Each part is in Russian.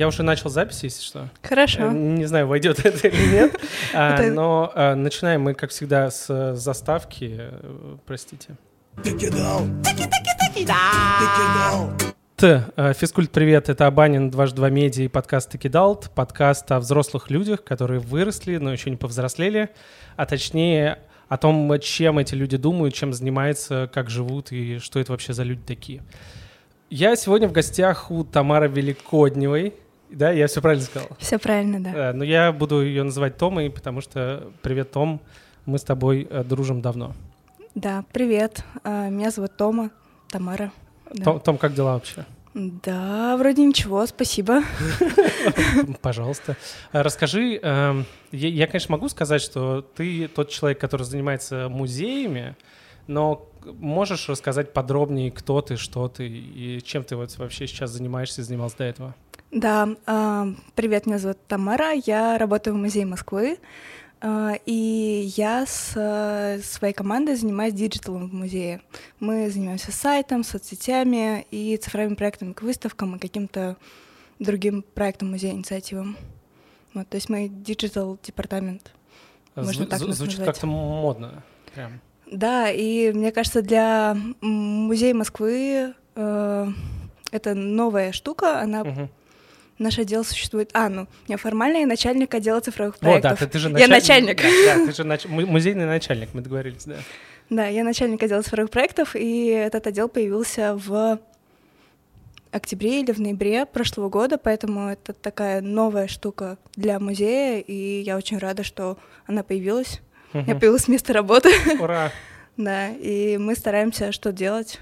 Я уже начал запись, если что. Хорошо. Э, Не знаю, войдет это или нет. А, Но а, начинаем мы, как всегда, с э, заставки. Э, Простите. Т. э, Физкульт, привет, это Абанин, дважды два медиа и подкаст Текидалт, подкаст о взрослых людях, которые выросли, но еще не повзрослели, а точнее о том, чем эти люди думают, чем занимаются, как живут и что это вообще за люди такие. Я сегодня в гостях у Тамары Великодневой, да, я все правильно сказал? Все правильно, да. Да, но я буду ее называть Томой, потому что привет, Том, мы с тобой э, дружим давно. Да, привет. А, Меня зовут Тома, Тамара. Да. Том, Том, как дела вообще? Да, вроде ничего, спасибо. Пожалуйста. Расскажи, эм, я, я, конечно, могу сказать, что ты тот человек, который занимается музеями, но можешь рассказать подробнее, кто ты, что ты и чем ты вот вообще сейчас занимаешься и занимался до этого? Да, а, привет, меня зовут Тамара, я работаю в Музее Москвы, а, и я с э, своей командой занимаюсь диджиталом в музее. Мы занимаемся сайтом, соцсетями и цифровыми проектами к выставкам и каким-то другим проектам музея, инициативам. Вот, то есть мы диджитал-департамент. Можно Зв- так Звучит как-то модно. Прям. Да, и мне кажется, для музея Москвы э, это новая штука, она Мгм. Наше отдел существует. А, ну, я формальный начальник отдела цифровых Вот, да, проектов. ты, ты же Я начальник. Да, да, ты же нач- му- музейный начальник, мы договорились, да. Да, я начальник отдела цифровых проектов, и этот отдел появился в октябре или в ноябре прошлого года, поэтому это такая новая штука для музея, и я очень рада, что она появилась. У меня Мгм. появилось место работы. Ура! Да, и мы стараемся что делать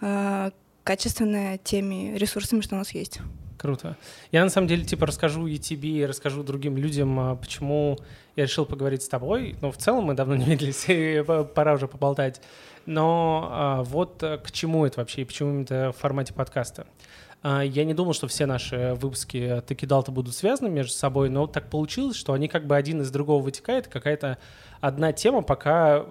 э, качественно теми ресурсами, что у нас есть. Круто. Я на самом деле типа расскажу и тебе, и расскажу другим людям, а, почему я решил поговорить с тобой. Ну, в целом мы давно не виделись, и пора уже поболтать. Но а, вот а, к чему это вообще, и почему это в формате подкаста. А, Я не думал, что все наши выпуски Текидалта будут связаны между собой, но так получилось, что они как бы один из другого вытекает. Какая-то одна тема пока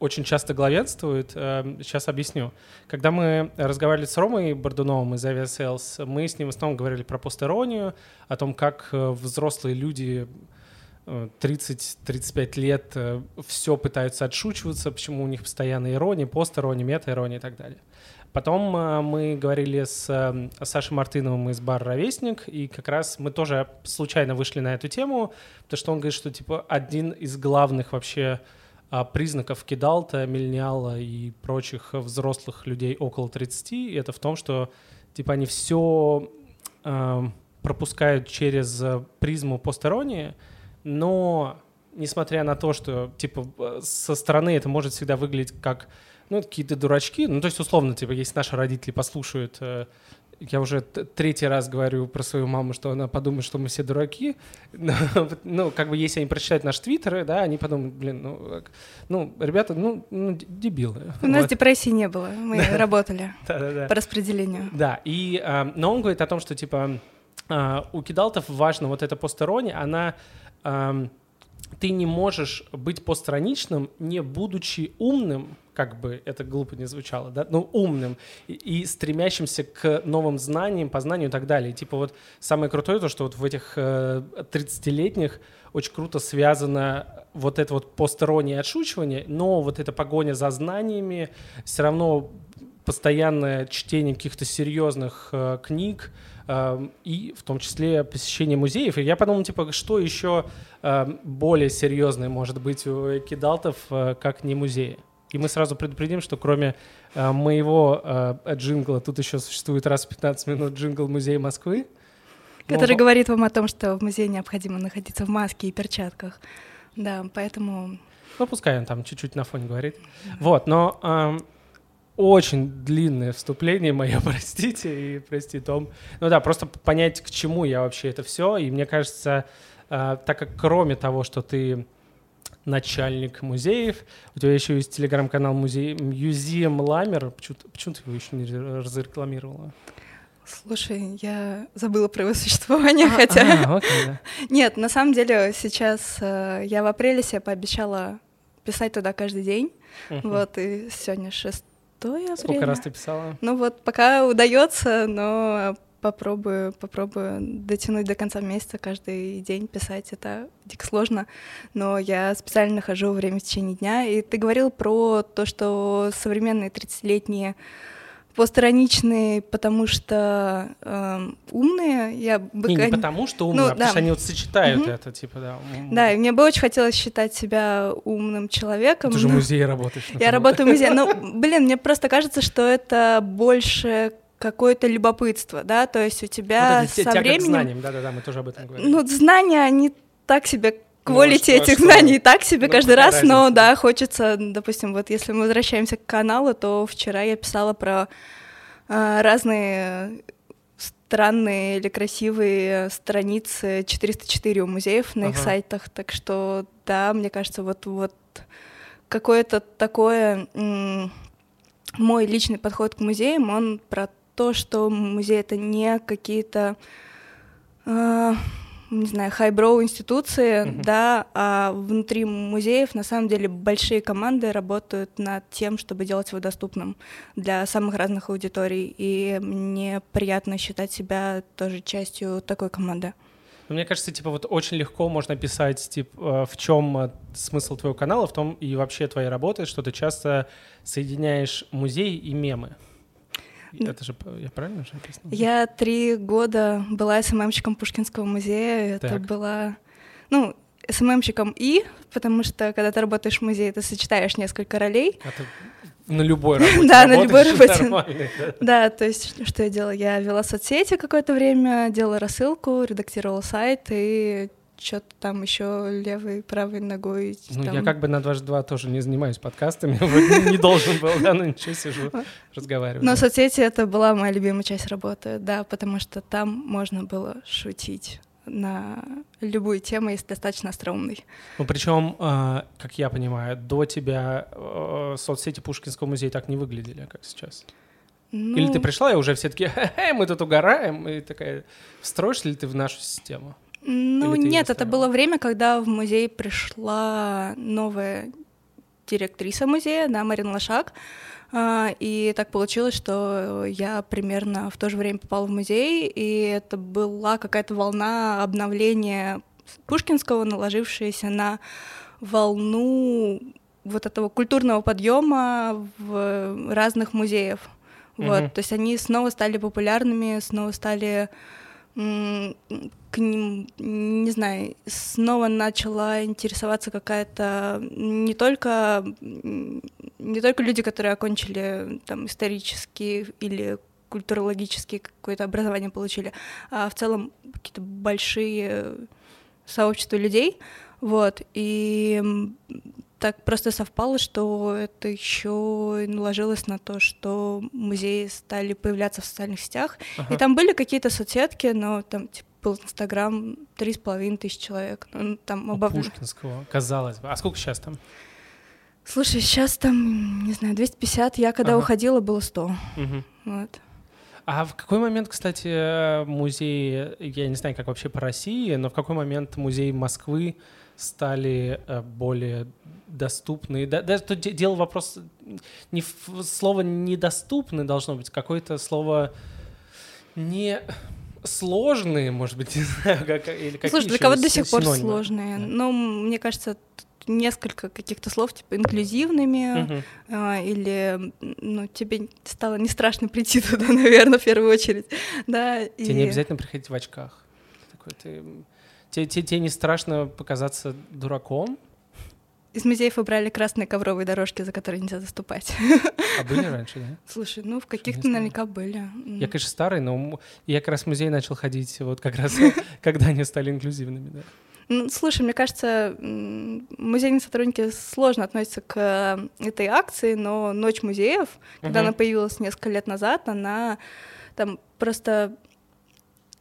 очень часто главенствует. Э, Сейчас объясню. Когда мы разговаривали с Ромой Бордуновым из Aviasales, мы с ним в основном говорили про постеронию, о том, как э, взрослые люди э, 30-35 лет все пытаются отшучиваться, почему у них постоянно ирония, постерония, мета-ирония и так далее. Потом э, мы говорили с э, Сашей Мартыновым из бара «Ровесник», и как раз мы тоже случайно вышли на эту тему, потому что он говорит, что типа один из главных вообще признаков кидалта, миллениала и прочих взрослых людей около 30, это в том, что типа они все пропускают через э, призму постеронии, но несмотря на то, что типа э, со стороны это может всегда выглядеть как ну какие-то дурачки, ну то есть условно типа если наши родители послушают э, я уже третий раз говорю про свою маму, что она подумает, что мы все дураки. Но, ну, как бы, если они прочитают наш твиттер, да, они подумают, блин, ну, ну ребята, ну, ну, дебилы. У нас Вот. депрессии не было, мы работали по распределению. Да, и, а, но он говорит о том, что, типа, а, у кидалтов важно вот эта постерония, она... ты не можешь быть постраничным, не будучи умным, как бы это глупо не звучало, да, но умным и, и стремящимся к новым знаниям, познанию и так далее. Типа вот самое крутое то, что вот в этих э, 30-летних очень круто связано вот это вот постерония и отшучивание, но вот эта погоня за знаниями все равно постоянное чтение каких-то серьезных э, книг э, и в том числе посещение музеев. И я подумал, типа, что еще э, более серьезное может быть у кидалтов, э, как не музеи. И мы сразу предупредим, что кроме э, моего э, джингла тут еще существует раз в 15 минут джингл Музея Москвы. Который Ну, говорит вам о том, что в музее необходимо находиться в маске и перчатках. Да, поэтому Ну, пускай он там чуть-чуть на фоне говорит. Вот, но ам, очень длинное вступление мое, простите, и прости, Том. Ну да, просто понять, к чему я вообще это все. И мне кажется, а, так как кроме того, что ты начальник музеев, у тебя еще есть телеграм-канал музей Museum Ламер. Почему, почему ты его еще не разрекламировала? Слушай, я забыла про его существование, хотя... А, окей, да. Нет, на самом деле сейчас э, я в апреле себе пообещала писать туда каждый день. Мгм. Вот, и сегодня 6 апреля. Сколько раз ты писала? Ну вот, пока удается, но попробую, попробую дотянуть до конца месяца, каждый день писать. Это дико сложно, но я специально нахожу время в течение дня. И ты говорил про то, что современные 30-летние постраничные, потому что э, умные. Я бы не, не потому что умные, ну, а да. потому что они вот сочетают угу. это, типа, да. Да, и мне бы очень хотелось считать себя умным человеком. Ты же в музее работаешь. Я работаю в музее. Ну, блин, мне просто кажется, что это больше какое-то любопытство, да, то есть у тебя вот со временем... знаниям, да-да-да, мы тоже об этом говорим. Ну, знания, они так себе квалити ну, этих что? знаний так себе ну, каждый раз, разница? но да, хочется, допустим, вот если мы возвращаемся к каналу, то вчера я писала про э, разные странные или красивые страницы 404 у музеев на ага. их сайтах, так что да, мне кажется, вот вот какое-то такое мой личный подход к музеям, он про то, что музей это не какие-то э, не знаю, хайброу институции, mm-hmm. да, а внутри музеев на самом деле большие команды работают над тем, чтобы делать его доступным для самых разных аудиторий, и мне приятно считать себя тоже частью такой команды. Ну, мне кажется, типа вот очень легко можно писать, типа, в чем э, смысл твоего канала, в том и вообще твоей работы, что ты часто соединяешь музей и мемы. Это же, я правильно же описала? Я три года была СММщиком Пушкинского музея. Это так. была, ну, СММщиком и, потому что когда ты работаешь в музее, ты сочетаешь несколько ролей. Это на любой работе. Да, на любой работе. Да, то есть что я делала? Я вела соцсети какое-то время, делала рассылку, редактировала сайт и что-то там еще левой, правой ногой. Ну, там... я как бы на 22 тоже не занимаюсь подкастами, не должен был, да, но ничего, сижу, разговариваю. Но соцсети — это была моя любимая часть работы, да, потому что там можно было шутить на любую тему, если достаточно остроумный. Ну, причем, э, как я понимаю, до тебя э, соцсети Пушкинского музея так не выглядели, как сейчас. Ну... Или ты пришла, и уже все таки мы тут угораем, и такая, встроишь ли ты в нашу систему? Ну нет, это было время, когда в музей пришла новая директриса музея, да, Марина Лошак. А, и так получилось, что я примерно в то же время попала в музей, и это была какая-то волна обновления Пушкинского, наложившаяся на волну вот этого культурного подъема в разных музеев. Mm-hmm. Вот, то есть они снова стали популярными, снова стали к ним, не знаю, снова начала интересоваться какая-то не только не только люди, которые окончили там исторические или культурологические какое-то образование получили, а в целом какие-то большие сообщества людей, вот, и так просто совпало, что это еще наложилось на то, что музеи стали появляться в социальных сетях. Ага. И там были какие-то соцсетки, но там типа, был Инстаграм три с половиной тысяч человек. Ну, там обов... Пушкинского, казалось бы. А сколько сейчас там? Слушай, сейчас там, не знаю, 250. Я когда ага. уходила, было 100. Угу. Вот. А в какой момент, кстати, музей, я не знаю, как вообще по России, но в какой момент музей Москвы стали э, более доступны. Да, даже тут дело вопрос не в слово недоступны должно быть какое-то слово не сложные, может быть, не знаю, как, или какие Слушай, для кого-то до сих пор сложные. Да. Но мне кажется, несколько каких-то слов, типа инклюзивными, uh-huh. а, или ну, тебе стало не страшно прийти туда, наверное, в первую очередь. Да, тебе и... не обязательно приходить в очках. Такой, ты... тебе, тебе, тебе не страшно показаться дураком? Из музеев убрали красные ковровые дорожки, за которые нельзя заступать. А были раньше, да? Слушай, ну в каких-то наверняка были. Я, конечно, старый, но я как раз в музей начал ходить вот как раз, когда они стали инклюзивными, да. Ну, слушай, мне кажется, музейные сотрудники сложно относятся к этой акции, но Ночь музеев, когда она появилась несколько лет назад, она там просто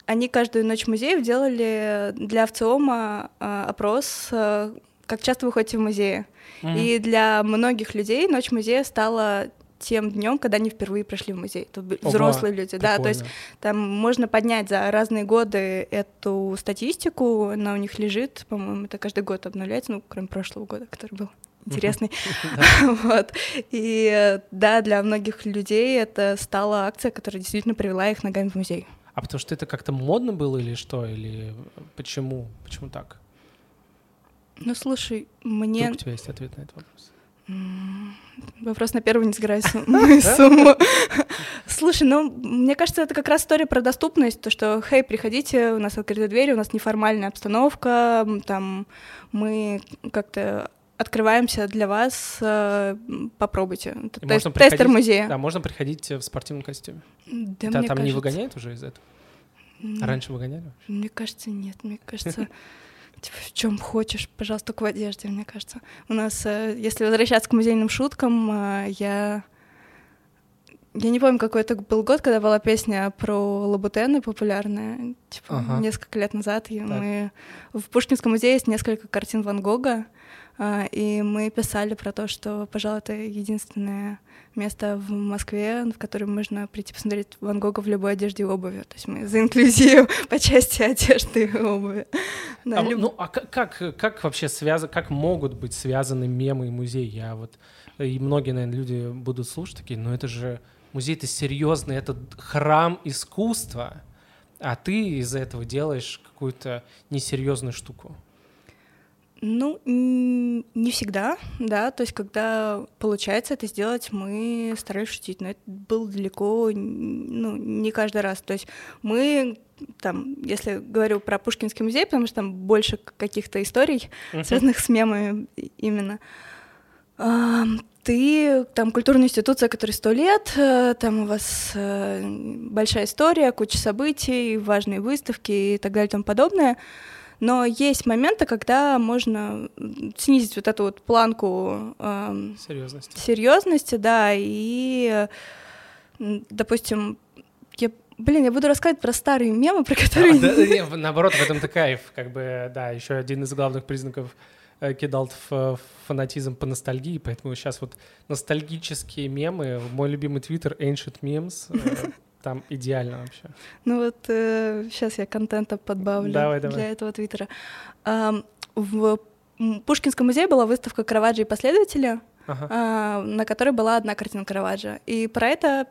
они каждую ночь музеев делали для ВЦИОМа э, опрос, э, как часто вы ходите в музеи. Mm-hmm. И для многих людей Ночь музея стала тем днем, когда они впервые пришли в музей. Это Ого, взрослые люди, прикольно. да. То есть там можно поднять за разные годы эту статистику, она у них лежит, по-моему, это каждый год обновляется, ну, кроме прошлого года, который был интересный. вот. И да, для многих людей это стала акция, которая действительно привела их ногами в музей. А потому что это как-то модно было или что? Или почему? Почему так? Ну, слушай, мне... Вдруг у тебя есть ответ на этот вопрос? Вопрос на первый не сгорай мою сумму. Слушай, ну, мне кажется, это как раз история про доступность, то, что, хей, приходите, у нас открыты двери, у нас неформальная обстановка, там, мы как-то открываемся для вас, э, попробуйте. Это тест, тестер музея. Да, можно приходить в спортивном костюме. Да, да мне там кажется... не выгоняют уже из этого? А раньше выгоняли? Мне кажется, нет. Мне кажется, типа, в чем хочешь, пожалуйста, только в одежде, мне кажется. У нас, э, если возвращаться к музейным шуткам, э, я... Я не помню, какой это был год, когда была песня про лабутены популярная, типа, ага. несколько лет назад. И мы... В Пушкинском музее есть несколько картин Ван Гога, и мы писали про то, что, пожалуй, это единственное место в Москве, в котором можно прийти посмотреть Ван Гога в любой одежде и обуви. То есть мы за инклюзию по части одежды и обуви. Да, а, люб... Ну, а как, как вообще связаны, как могут быть связаны мемы и музей? Я вот, и многие, наверное, люди будут слушать такие, но это же музей, это серьезный, это храм искусства, а ты из этого делаешь какую-то несерьезную штуку. Ну, не всегда, да, то есть когда получается это сделать, мы старались шутить, но это было далеко, ну, не каждый раз, то есть мы там, если говорю про Пушкинский музей, потому что там больше каких-то историй, uh-huh. связанных с мемами именно, ты там культурная институция, которая сто лет, э, там у вас э, большая история, куча событий, важные выставки и так далее и тому подобное, но есть моменты, когда можно снизить вот эту вот планку э, серьезности. серьезности, да, и, допустим, я Блин, я буду рассказывать про старые мемы, про которые... Да, да, наоборот, в этом-то кайф. Как бы, да, еще один из главных признаков э, кидал в фанатизм по ностальгии, поэтому сейчас вот ностальгические мемы, мой любимый твиттер Ancient Memes, э, там идеально вообще. Ну вот э, сейчас я контента подбавлю давай, для давай. этого твиттера. А, в Пушкинском музее была выставка Караваджо и последователи, ага. а, на которой была одна картина Караваджо. И про это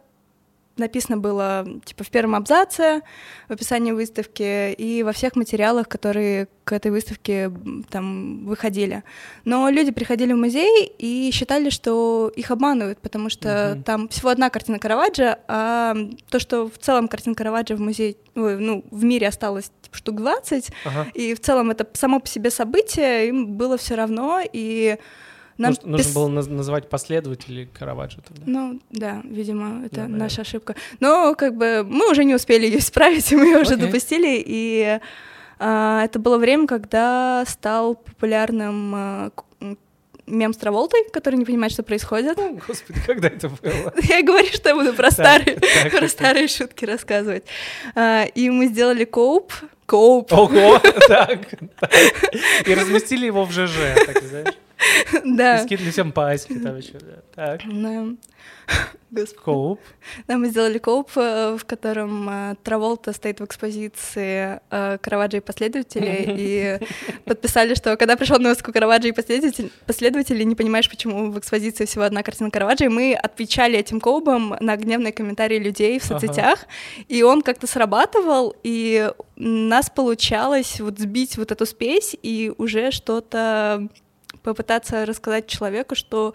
написано было типа в первом абзаце, в описании выставки и во всех материалах, которые к этой выставке там выходили. Но люди приходили в музей и считали, что их обманывают, потому что mm-hmm. там всего одна картина Караваджо, а то, что в целом картин Караваджо в музее, ну, в мире осталось типа, штук 20, ага. и в целом это само по себе событие, им было все равно, и нам нужно было наз- называть последователей Караваджо тогда. Ну, да, видимо, это да, наша ошибка. Но как бы мы уже не успели ее исправить, мы ее уже okay. допустили, и а, это было время, когда стал популярным а, мем с Траволтой, который не понимает, что происходит. О, господи, когда это было? Я говорю, что я буду про старые, про старые шутки рассказывать. А, и мы сделали коуп, коуп. Ого, так, И разместили его в ЖЖ, так знаешь. Да. И скинули всем паськи там еще. Так. Коуп. Да, мы сделали коуп, э, в котором э, Траволта стоит в экспозиции э, Караваджо и последователи, и подписали, что когда пришел на выставку Караваджо и последователи, не понимаешь, почему в экспозиции всего одна картина Караваджо, и мы отвечали этим коубом на гневные комментарии людей в соцсетях, и он как-то срабатывал, и нас получалось вот сбить вот эту спесь и уже что-то попытаться рассказать человеку, что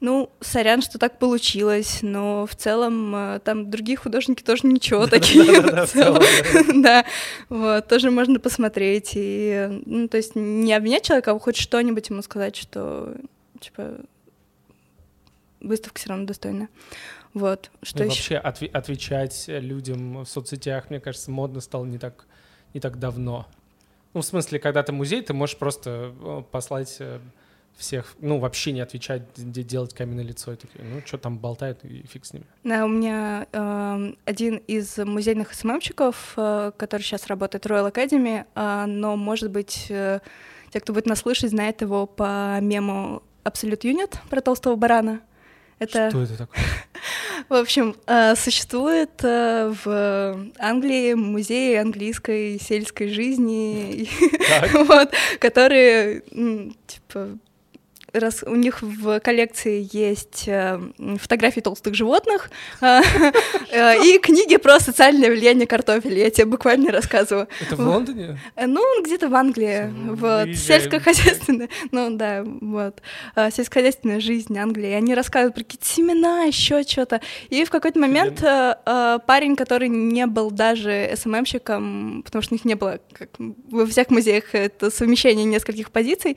ну, сорян, что так получилось, но в целом э, там другие художники тоже ничего такие. Да, вот, тоже можно посмотреть. И, ну, то есть не обвинять человека, а хоть что-нибудь ему сказать, что, типа, выставка все равно достойная. Вот. Что ну, еще? Вообще отвечать людям в соцсетях, мне кажется, модно стало не так, не так давно. Ну, в смысле, когда ты музей, ты можешь просто э, послать э, всех, ну, вообще не отвечать, делать каменное лицо и такие, ну, что там болтают, и фиг с ними. Да, у меня э, один из музейных СММщиков, э, который сейчас работает в Royal Academy, э, но, может быть, э, те, кто будет нас слышать, знает его по мему Absolute Unit про толстого барана. Это... Что это такое? В общем, э, существует э, в Англии музей английской сельской жизни, вот, которые, типа, раз у них в коллекции есть э, фотографии толстых животных э, э, и книги про социальное влияние картофеля. Я тебе буквально рассказываю. Это в Лондоне? Ну, где-то в Англии. Вот. Сельскохозяйственная. Ну, да, вот. Сельскохозяйственная жизнь Англии. Они рассказывают про какие-то семена, еще что-то. И в какой-то момент парень, который не был даже СММщиком, потому что у них не было, как во всех музеях, это совмещение нескольких позиций,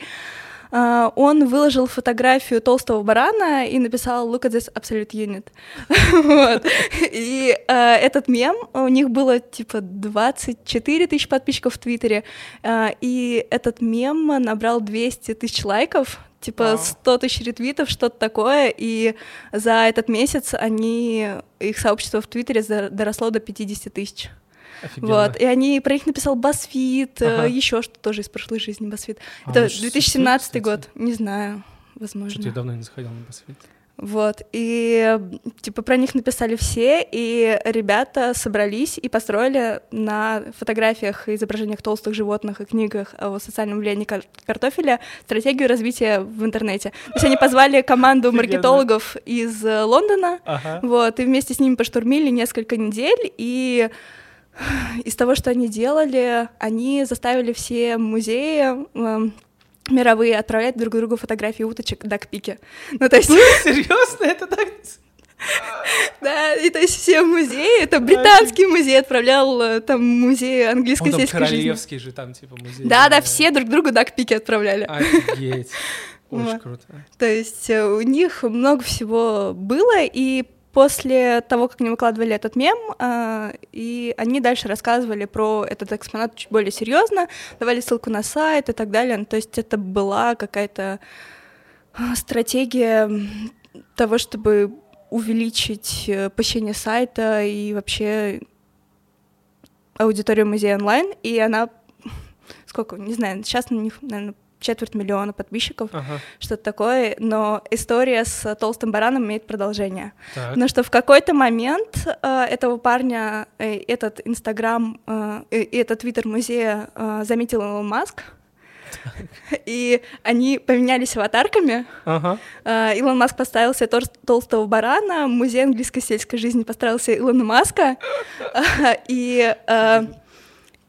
он выложил фотографию толстого барана и написал «Look at this absolute unit». вот. И uh, этот мем, у них было типа 24 тысячи подписчиков в Твиттере, uh, и этот мем набрал 200 тысяч лайков, типа 100 тысяч ретвитов, что-то такое, и за этот месяц они, их сообщество в Твиттере доросло до 50 тысяч. Офигенно. Вот, и они про них написал BuzzFeed, э, ага. еще что-то тоже из прошлой жизни BuzzFeed. А, Это 2017 ну, год, не знаю, возможно. Что-то я давно не заходил на BuzzFeed. Вот, и типа про них написали все, и ребята собрались и построили на фотографиях, изображениях толстых животных и книгах о социальном влиянии кар- картофеля стратегию развития в интернете. То есть они позвали команду маркетологов из Лондона, ага. вот, и вместе с ними поштурмили несколько недель, и из того, что они делали, они заставили все музеи э, мировые отправлять друг другу фотографии уточек дакпики. Ну, то есть... Серьезно? Это так... Да, и то есть все музеи, это британский музей отправлял, э, там музей английской сельской королевский же там типа музей. Да, да, все друг другу дакпики отправляли. Офигеть. Очень круто. То есть э, у них много всего было, и после того, как они выкладывали этот мем, э, и они дальше рассказывали про этот экспонат чуть более серьезно, давали ссылку на сайт и так далее. То есть это была какая-то а, стратегия того, чтобы увеличить э, посещение сайта и вообще аудиторию музея онлайн, и она сколько, не знаю, сейчас на них, наверное, четверть миллиона подписчиков, ага. что-то такое, но история с толстым бараном имеет продолжение. Так. Но что в какой-то момент э, этого парня, э, этот Инстаграм э, и этот Твиттер музея э, заметил Илон Маск, и они поменялись аватарками. Ага. Uh, Илон Маск поставил себе тол- толстого барана, музей английской сельской жизни поставил себе Илона Маска, и uh,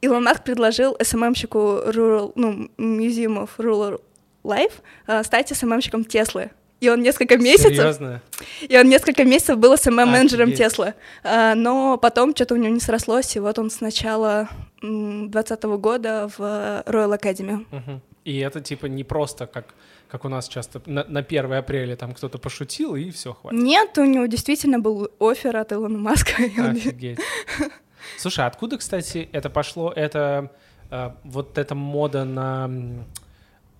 Илон Маск предложил СММщику Rural, ну, Museum of Rural Life uh, стать СММщиком Теслы. И он несколько месяцев... Серьезно? И он несколько месяцев был СММ-менеджером Теслы. Uh, но потом что-то у него не срослось, и вот он с начала 2020 года в Royal Academy. Uh-huh. И это типа не просто как как у нас часто на, на 1 апреля там кто-то пошутил, и все, хватит. Нет, у него действительно был офер от Илона Маска. Офигеть. Слушай, откуда, кстати, это пошло? Это э, вот эта мода на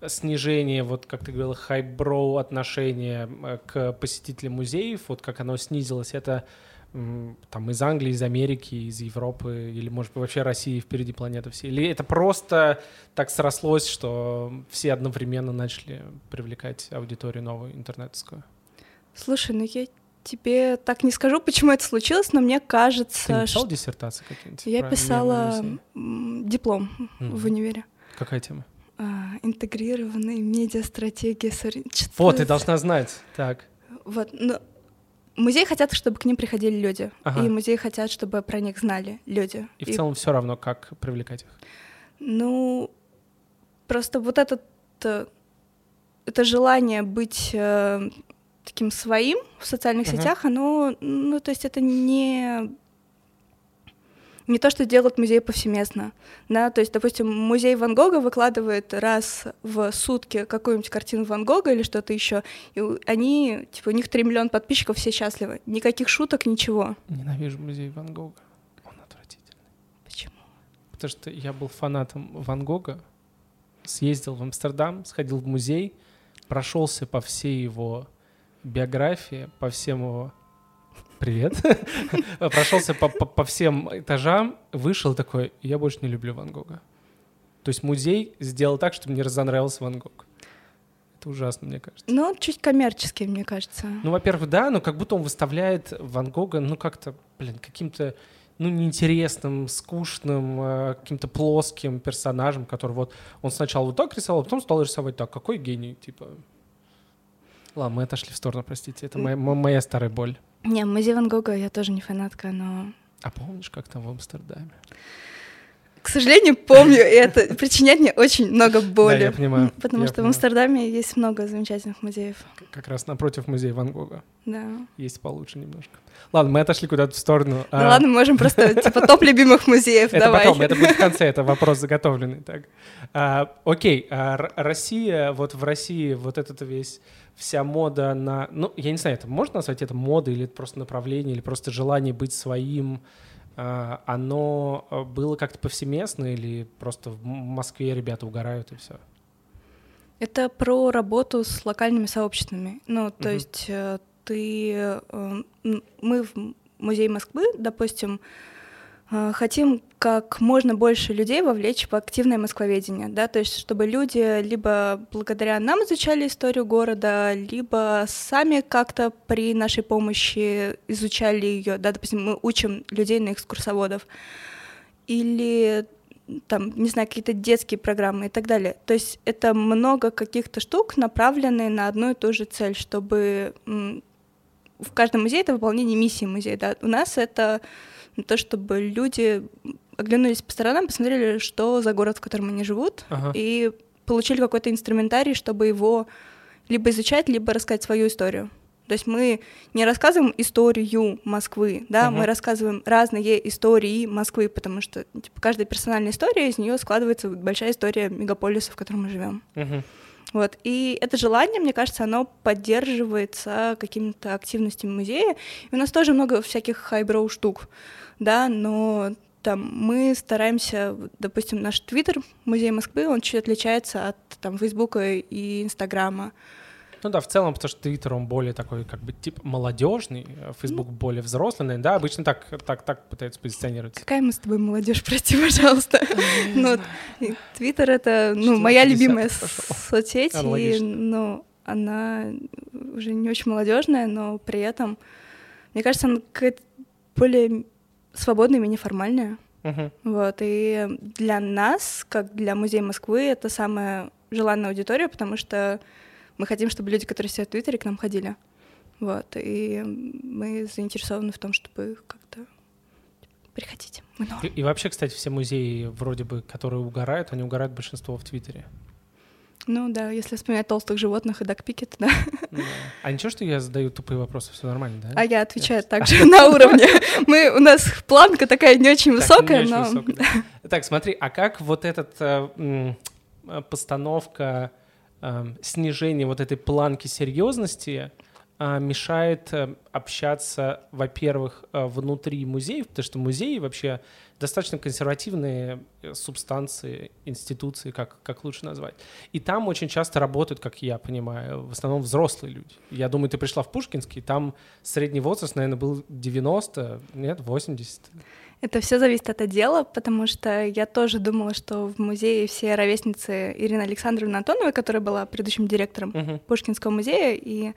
снижение, вот как ты говорил, хайброу отношения э, к посетителям музеев, вот как оно снизилось, это там из Англии, из Америки, из Европы, или, может быть, вообще России впереди планеты все? Или это просто так срослось, что все одновременно начали привлекать аудиторию новую интернетскую? Слушай, ну я тебе так не скажу, почему это случилось, но мне кажется... Ты что... диссертации какие-нибудь? Я писала диплом mm. в универе. Какая тема? А, интегрированные медиа-стратегии. Вот, ты должна знать. Так. Вот, ну, музей хотят, чтобы к ним приходили люди, ага. и музей хотят, чтобы про них знали люди. И, и в целом все равно, как привлекать их? Ну, просто вот этот э, это желание быть э, таким своим в социальных uh-huh. сетях, оно, ну, то есть это не не то, что делают музей повсеместно, да, то есть, допустим, музей Ван Гога выкладывает раз в сутки какую-нибудь картину Ван Гога или что-то еще, и они, типа, у них 3 миллиона подписчиков, все счастливы, никаких шуток, ничего. Ненавижу музей Ван Гога, он отвратительный. Почему? Потому что я был фанатом Ван Гога, съездил в Амстердам, сходил в музей, прошелся по всей его биографии, по всем его привет, прошелся по, по, по всем этажам, вышел такой, я больше не люблю Ван Гога. То есть музей сделал так, чтобы мне разонравился Ван Гог. Это ужасно, мне кажется. Ну, чуть коммерческий, мне кажется. Ну, во-первых, да, но как будто он выставляет Ван Гога, ну, как-то, блин, каким-то, ну, неинтересным, скучным, э, каким-то плоским персонажем, который вот он сначала вот так рисовал, а потом стал рисовать так. Какой гений, типа. Ладно, мы отошли в сторону, простите. Это моя, моя старая боль. Не, музей Ван Гога я тоже не фанатка, но... А помнишь, как там в Амстердаме? К сожалению, помню, и это причиняет мне очень много боли. Да, я понимаю. Потому я что понимаю. в Амстердаме есть много замечательных музеев. Как раз напротив музея Ван Гога. Да. Есть получше немножко. Ладно, мы отошли куда-то в сторону. Да а... ладно, мы можем просто, типа, топ любимых музеев, это давай. потом, это будет в конце, это вопрос заготовленный. Так. А, окей, а Россия, вот в России вот этот весь вся мода на... Ну, я не знаю, это можно назвать это модой или это просто направление, или просто желание быть своим, а, оно а, было как-то повсеместно или просто в Москве ребята угорают и все? Это про работу с локальными сообществами. Ну, то угу. есть э, ты... Э, мы в Музее Москвы, допустим, хотим как можно больше людей вовлечь в активное москвоведение, да, то есть чтобы люди либо благодаря нам изучали историю города, либо сами как-то при нашей помощи изучали ее, да, допустим, мы учим людей на экскурсоводов, или там, не знаю, какие-то детские программы и так далее. То есть это много каких-то штук, направленные на одну и ту же цель, чтобы в каждом музее это выполнение миссии музея. Да. У нас это то, чтобы люди оглянулись по сторонам, посмотрели, что за город, в котором они живут, ага. и получили какой-то инструментарий, чтобы его либо изучать, либо рассказать свою историю. То есть мы не рассказываем историю Москвы, да, uh-huh. мы рассказываем разные истории Москвы, потому что типа, каждая персональная история из нее складывается большая история мегаполиса, в котором мы живем. Uh-huh. Вот. И это желание, мне кажется, оно поддерживается какими-то активностями музея. И у нас тоже много всяких хайброу штук, да, но там мы стараемся, допустим, наш твиттер Музей Москвы, он чуть отличается от там Фейсбука и Инстаграма. Ну да, в целом, потому что Твиттер, он более такой, как бы, тип молодежный, Фейсбук mm. более взрослый, да, обычно так, так, так пытаются позиционировать. Какая мы с тобой молодежь, прости, пожалуйста. Ну, Твиттер — это, ну, моя любимая соцсеть, и, ну, она уже не очень молодежная, но при этом, мне кажется, она какая-то более свободная, менее формальная. Uh-huh. Вот, и для нас, как для Музея Москвы, это самая желанная аудитория, потому что мы хотим, чтобы люди, которые сидят в Твиттере, к нам ходили. Вот, и мы заинтересованы в том, чтобы как-то приходить. И, и вообще, кстати, все музеи, вроде бы, которые угорают, они угорают большинство в Твиттере. Ну да, если вспоминать толстых животных и дакпикет, да. да. А ничего, что я задаю тупые вопросы, все нормально, да? А я отвечаю также на уровне. Мы, у нас планка такая не очень высокая, но... Так, смотри, а как вот эта э, постановка Эм, снижение вот этой планки серьезности а, мешает э, общаться, во-первых, э, внутри музеев, потому что музеи вообще достаточно консервативные э, субстанции, институции, как, как лучше назвать. И там очень часто работают, как я понимаю, в основном взрослые люди. Я думаю, ты пришла в Пушкинский, там средний возраст, наверное, был 90, нет, 80. Это все зависит от отдела, потому что я тоже думала, что в музее все ровесницы Ирины Александровны Антоновой, которая была предыдущим директором uh-huh. Пушкинского музея и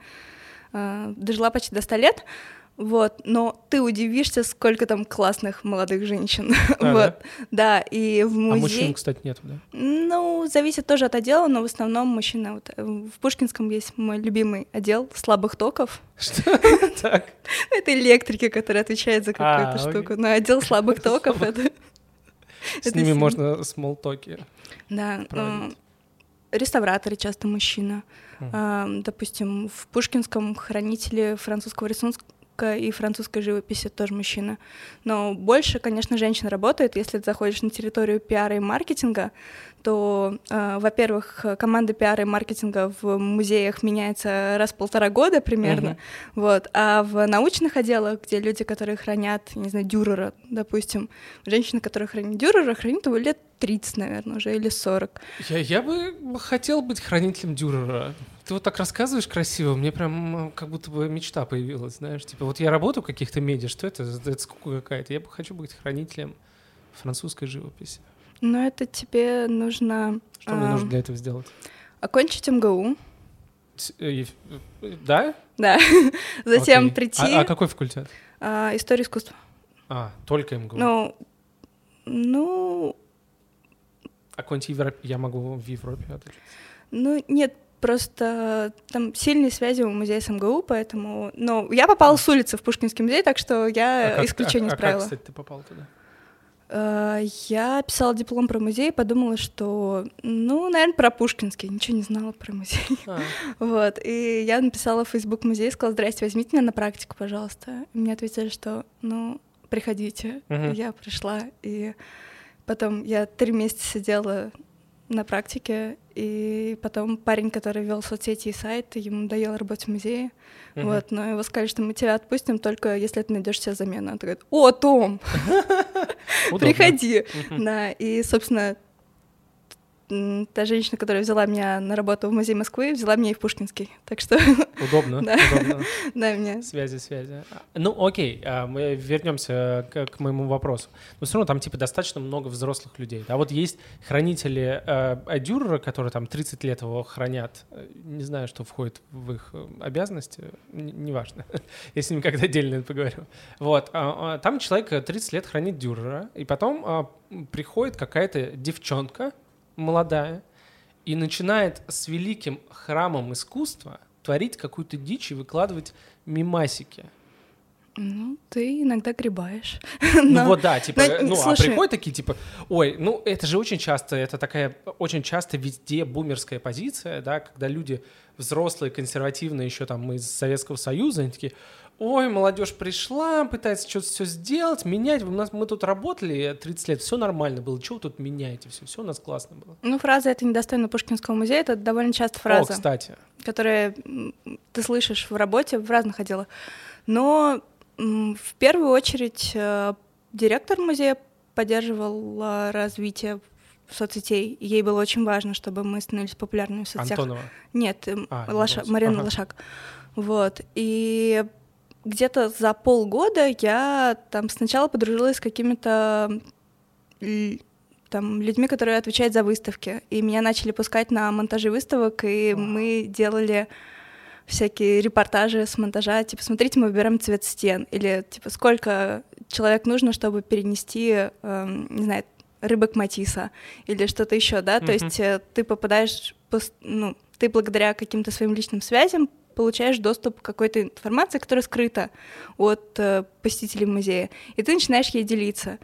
э, дожила почти до 100 лет. Вот, но ты удивишься, сколько там классных молодых женщин. А, вот, да? да, и в музее... А мужчин, кстати, нет, да? Ну, зависит тоже от отдела, но в основном мужчина. Вот, э, в Пушкинском есть мой любимый отдел слабых токов. Что? Так. Это электрики, которые отвечают за какую-то а, штуку. Но отдел слабых токов — это... С ними можно смолтоки Да, реставраторы часто мужчина. Допустим, в Пушкинском хранители французского рисунка и французской живописи тоже мужчина. Но больше, конечно, женщин работает. Если ты заходишь на территорию пиара и маркетинга, то, э, во-первых, команда пиара и маркетинга в музеях меняется раз в полтора года примерно, uh-huh. вот, а в научных отделах, где люди, которые хранят, не знаю, дюрера, допустим, женщина, которая хранит дюрера, хранит его лет 30, наверное, уже, или 40. Я, я бы хотел быть хранителем дюрера. Ты вот так рассказываешь красиво, мне прям как будто бы мечта появилась, знаешь, типа вот я работаю в каких-то медиа, что это? Это скука какая-то. Я бы хочу быть хранителем французской живописи. Но это тебе нужно... Что а, мне нужно для этого сделать? Окончить МГУ. Э, да? Да. Затем Окей. прийти... А, а какой факультет? А, история искусства. А, только МГУ? Ну, ну... А какой-нибудь Европе... Я могу в Европе отучиться? Ну, нет, Просто там сильные связи у музея СМГУ, поэтому... Ну, я попала с улицы в Пушкинский музей, так что я А как- исключение а- из правила. А как, кстати, ты попал туда? Э, Я писала диплом про музей, подумала, что, ну, наверное, про Пушкинский, ничего не знала про музей. А, Вот, и я написала в Facebook музей, сказала, здрасте, возьмите меня на практику, пожалуйста. И мне ответили, что, ну, приходите. И Я пришла, и потом я три месяца сидела на практике, и потом парень, который вел соцсети и сайт, ему надоело работать в музее, мгм. вот, но его сказали, что мы тебя отпустим только если ты найдешь себе замену. Он такой, о, Том, приходи. Да, и, собственно, та женщина, которая взяла меня на работу в музей Москвы, взяла меня и в Пушкинский. Так что, Удобно, Да. удобно. да, мне... Связи, связи. Ну, окей, а, мы вернемся к, к моему вопросу. Но все равно там, типа, достаточно много взрослых людей. А вот есть хранители э, Дюрера, которые там 30 лет его хранят. Э, Не знаю, что входит в их э, обязанности, неважно. Я с ними когда отдельно поговорю. Вот, а, а, там человек э, 30 лет хранит Дюрера, и потом приходит какая-то девчонка молодая, и начинает с великим храмом искусства творить какую-то дичь и выкладывать мимасики. Ну, ты иногда гребаешь. Ну вот да, типа, но, э, ну а приходят такие, типа, ой, ну это же очень часто, это такая очень часто везде бумерская позиция, да, когда люди взрослые, консервативные, еще там из Советского Союза, они такие, ой, молодежь пришла, пытается что-то все сделать, менять, у нас, мы тут работали 30 лет, все нормально было, чего вы тут меняете, все, все у нас классно было. Ну, фраза «это недостойно Пушкинского музея» — это довольно часто О, фраза, кстати, которая ты слышишь в работе в разных отделах. Но в первую очередь э, директор музея поддерживал развитие соцсетей. Ей было очень важно, чтобы мы становились популярными в соцсетях. Антонова. Нет, эм, А, Лоша-. Марина Ага. Лошак. Вот. И где-то за полгода я там сначала подружилась с какими-то там людьми, которые отвечают за выставки. И меня начали пускать на монтажи выставок, и Вау. мы делали всякие репортажи с монтажа, типа, смотрите, мы выбираем цвет стен, или, типа, сколько человек нужно, чтобы перенести, эм, не знаю, рыбок Матисса, или что-то еще, да, то Мгм. есть э, ты попадаешь, ну, ты благодаря каким-то своим личным связям получаешь доступ к какой-то информации, которая скрыта от э, посетителей музея, и ты начинаешь ей делиться.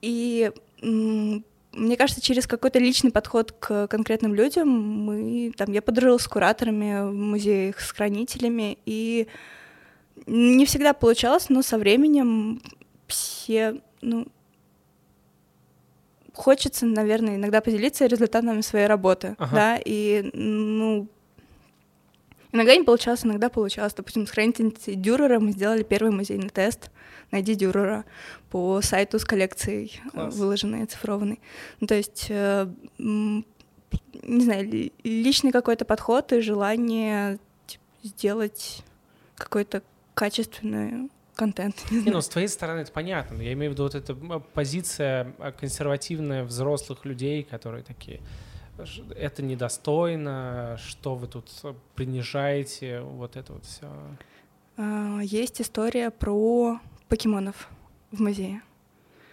И мне кажется, через какой-то личный подход к конкретным людям мы, там, я подружилась с кураторами в музеях, с хранителями, и не всегда получалось, но со временем все, ну, хочется, наверное, иногда поделиться результатами своей работы, Ага. да, и, ну, иногда не получалось, иногда получалось. Допустим, с хранительницей Дюрера мы сделали первый музейный тест «Найди Дюрера» по сайту с коллекцией, э, Класс. выложенной, оцифрованной. Ну, то есть, э, не знаю, ли- личный какой-то подход и желание типа, сделать какой-то качественный контент. не Не, ну, с твоей стороны это понятно. Я имею в виду вот эта позиция а, консервативная взрослых людей, которые такие, «Ш- это недостойно, что вы тут принижаете, вот это вот все. А, Есть история про покемонов в музее.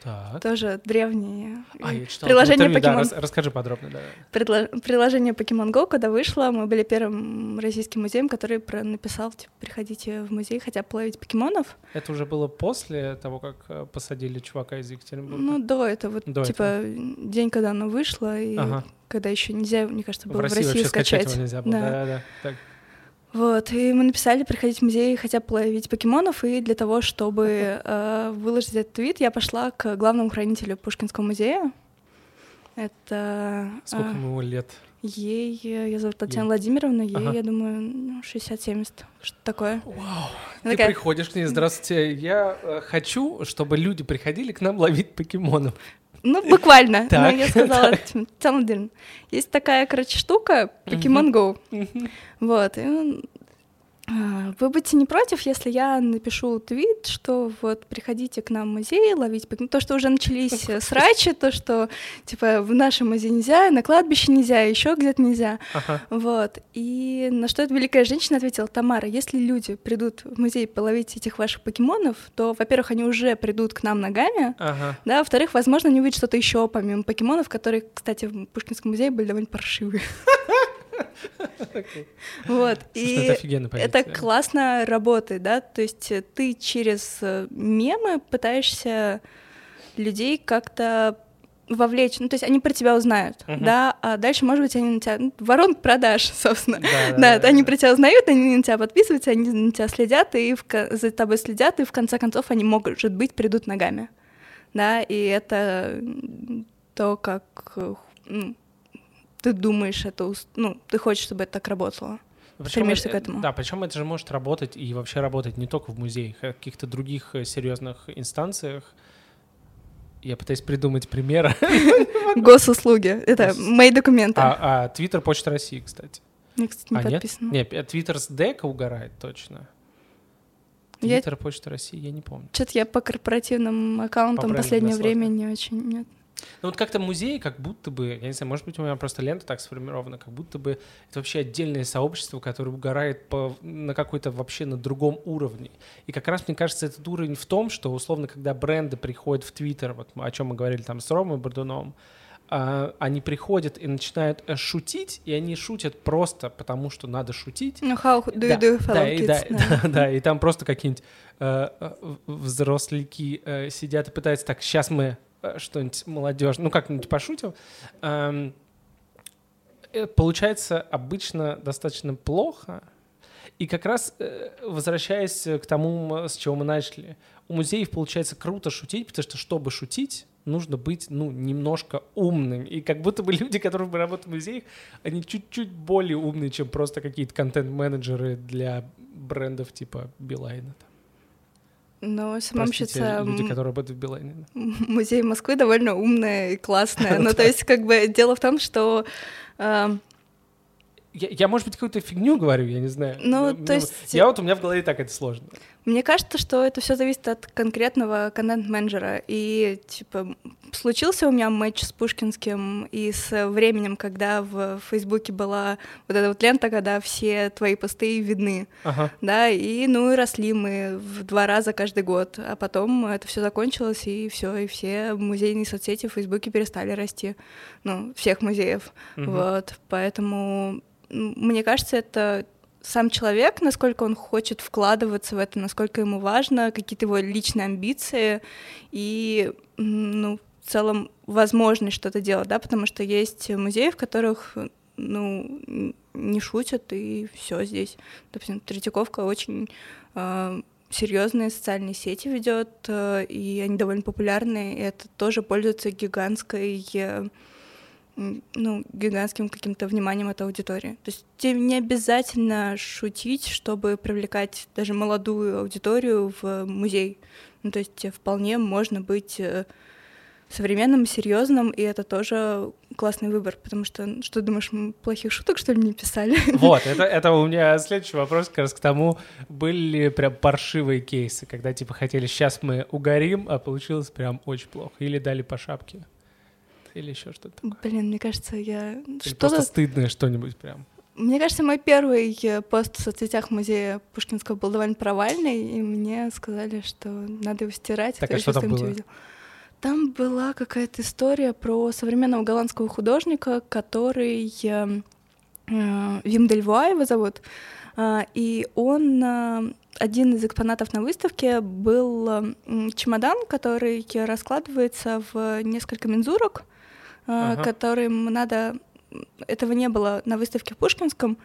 Так. Тоже древние. А, я читал приложение да, Pokemon. рас- расскажи подробно, да. Предло- Приложение Pokemon Go, когда вышло, мы были первым российским музеем, который про- написал, типа, приходите в музей, хотя бы ловить покемонов. Это уже было после того, как э, посадили чувака из Екатеринбурга? Ну, до этого, вот, До типа, день, когда оно вышло, и Ага. когда еще нельзя, мне кажется, было в России, вообще скачать его нельзя было. Да. Вот, и мы написали приходить в музей хотя бы ловить покемонов, и для того, чтобы э, выложить этот твит, я пошла к главному хранителю Пушкинского музея. Это... Сколько э, ему лет? Ей, э, я зовут Татьяна Ей. Владимировна, ей, Ага. я думаю, ну, 60-70, что такое. Вау. Она Ты такая, приходишь к ней, здравствуйте, я э, хочу, чтобы люди приходили к нам ловить покемонов. Ну, буквально. Так, Ну, я сказала, Татьяна Владимировна, есть такая, короче, штука, Pokemon Go. Вот, и он, Вы будете не против, если я напишу твит, что вот приходите к нам в музей ловить покемон? То, что уже начались э, срачи, то, что типа в нашем музее нельзя, на кладбище нельзя, еще где-то нельзя. Ага. Вот. И на что эта великая женщина ответила, Тамара, если люди придут в музей половить этих ваших покемонов, то, во-первых, они уже придут к нам ногами, Ага. да, во-вторых, возможно, они увидят что-то еще помимо покемонов, которые, кстати, в Пушкинском музее были довольно паршивые. Вот, и это классно работает, да, то есть э, ты через э, мемы пытаешься людей как-то вовлечь, ну, то есть они про тебя узнают, Мгм. да, а дальше, может быть, они на тебя, ну, ворон продаж, собственно. Да, Да, да, они да. про тебя узнают, они на тебя подписываются, они на тебя следят, и в за тобой следят, и в конце концов они, может быть, придут ногами. Да, и это то, как э, ну, ты думаешь, это, ну, ты хочешь, чтобы это так работало. Стремишься это- к этому. Да, причем это же может работать и вообще работать не только в музеях, а в каких-то других э, серьезных инстанциях. Я пытаюсь придумать примеры. Госуслуги. Это мои документы. А, а Твиттер Почта России, кстати. Мне, кстати, не а, нет? подписано. Нет, э, Твиттер с дека угорает точно. Я- Твиттер Почта России, я не помню. Что-то я по корпоративным аккаунтам последнее время не очень... Нет. Ну вот как-то музей, как будто бы, я не знаю, может быть, у меня просто лента так сформирована, как будто бы это вообще отдельное сообщество, которое угорает по, на какой-то вообще на другом уровне. И как раз, мне кажется, этот уровень в том, что, условно, когда бренды приходят в Твиттер, вот о чем мы говорили там с Ромой Бордуновым, а, они приходят и начинают э, шутить, и они шутят просто потому, что надо шутить, Ну, how do you да, do, fellow да, и, да, kids? Да. да, и там просто какие-нибудь э, э, взрослики э, сидят и пытаются так, сейчас мы что-нибудь молодежь, ну как-нибудь пошутим. Эм, э, получается обычно достаточно плохо. И как раз э, возвращаясь к тому, с чего мы начали, у музеев получается круто шутить, потому что чтобы шутить, нужно быть, ну, немножко умным. И как будто бы люди, которые работают в музеях, они чуть-чуть более умные, чем просто какие-то контент-менеджеры для брендов типа Билайна. там. Но мчится люди, которые работают в Билайне. музей Москвы довольно умная и классная. Ну, то есть, как бы, дело в том, что... э, Я, я, может быть, какую-то фигню говорю, я не знаю. Ну, то есть- Я вот, у меня в голове так это сложно. Мне кажется, что это все зависит от конкретного контент-менеджера. И, типа, случился у меня матч с Пушкинским и с временем, когда в Фейсбуке была вот эта вот лента, когда все твои посты видны, Ага. да, и, ну, и росли мы в два раза каждый год, а потом это все закончилось, и все, и все музейные соцсети в Фейсбуке перестали расти, ну, всех музеев, Мгм. вот, поэтому мне кажется, это сам человек, насколько он хочет вкладываться в это, насколько ему важно, какие-то его личные амбиции и, ну, в целом возможность что-то делать, да, потому что есть музеи, в которых, ну, не шутят, и все здесь. Допустим, Третьяковка очень э, серьезные социальные сети ведет, э, и они довольно популярны, и это тоже пользуется гигантской э, ну, гигантским каким-то вниманием от аудитории. То есть тебе не обязательно шутить, чтобы привлекать даже молодую аудиторию в музей. Ну, то есть тебе вполне можно быть э, современным, серьезным, и это тоже классный выбор, потому что, что думаешь, мы плохих шуток, что ли, не писали? Вот, это, это у меня следующий вопрос как раз к тому, были ли прям паршивые кейсы, когда типа хотели, сейчас мы угорим, а получилось прям очень плохо. Или дали по шапке. Или еще что-то. такое. Блин, мне кажется, я Или что-то... просто стыдное что-нибудь прям. Мне кажется, мой первый э, пост в соцсетях музея Пушкинского был довольно провальный, и мне сказали, что надо его стирать. Так, а что там было? увидел. Там была какая-то история про современного голландского художника, который э, э, Вим Дель Вуа его зовут, а, и он э, один из экспонатов на выставке был э, м, чемодан, который раскладывается в несколько мензурок, э, Ага. которым надо этого не было на выставке в Пушкинском,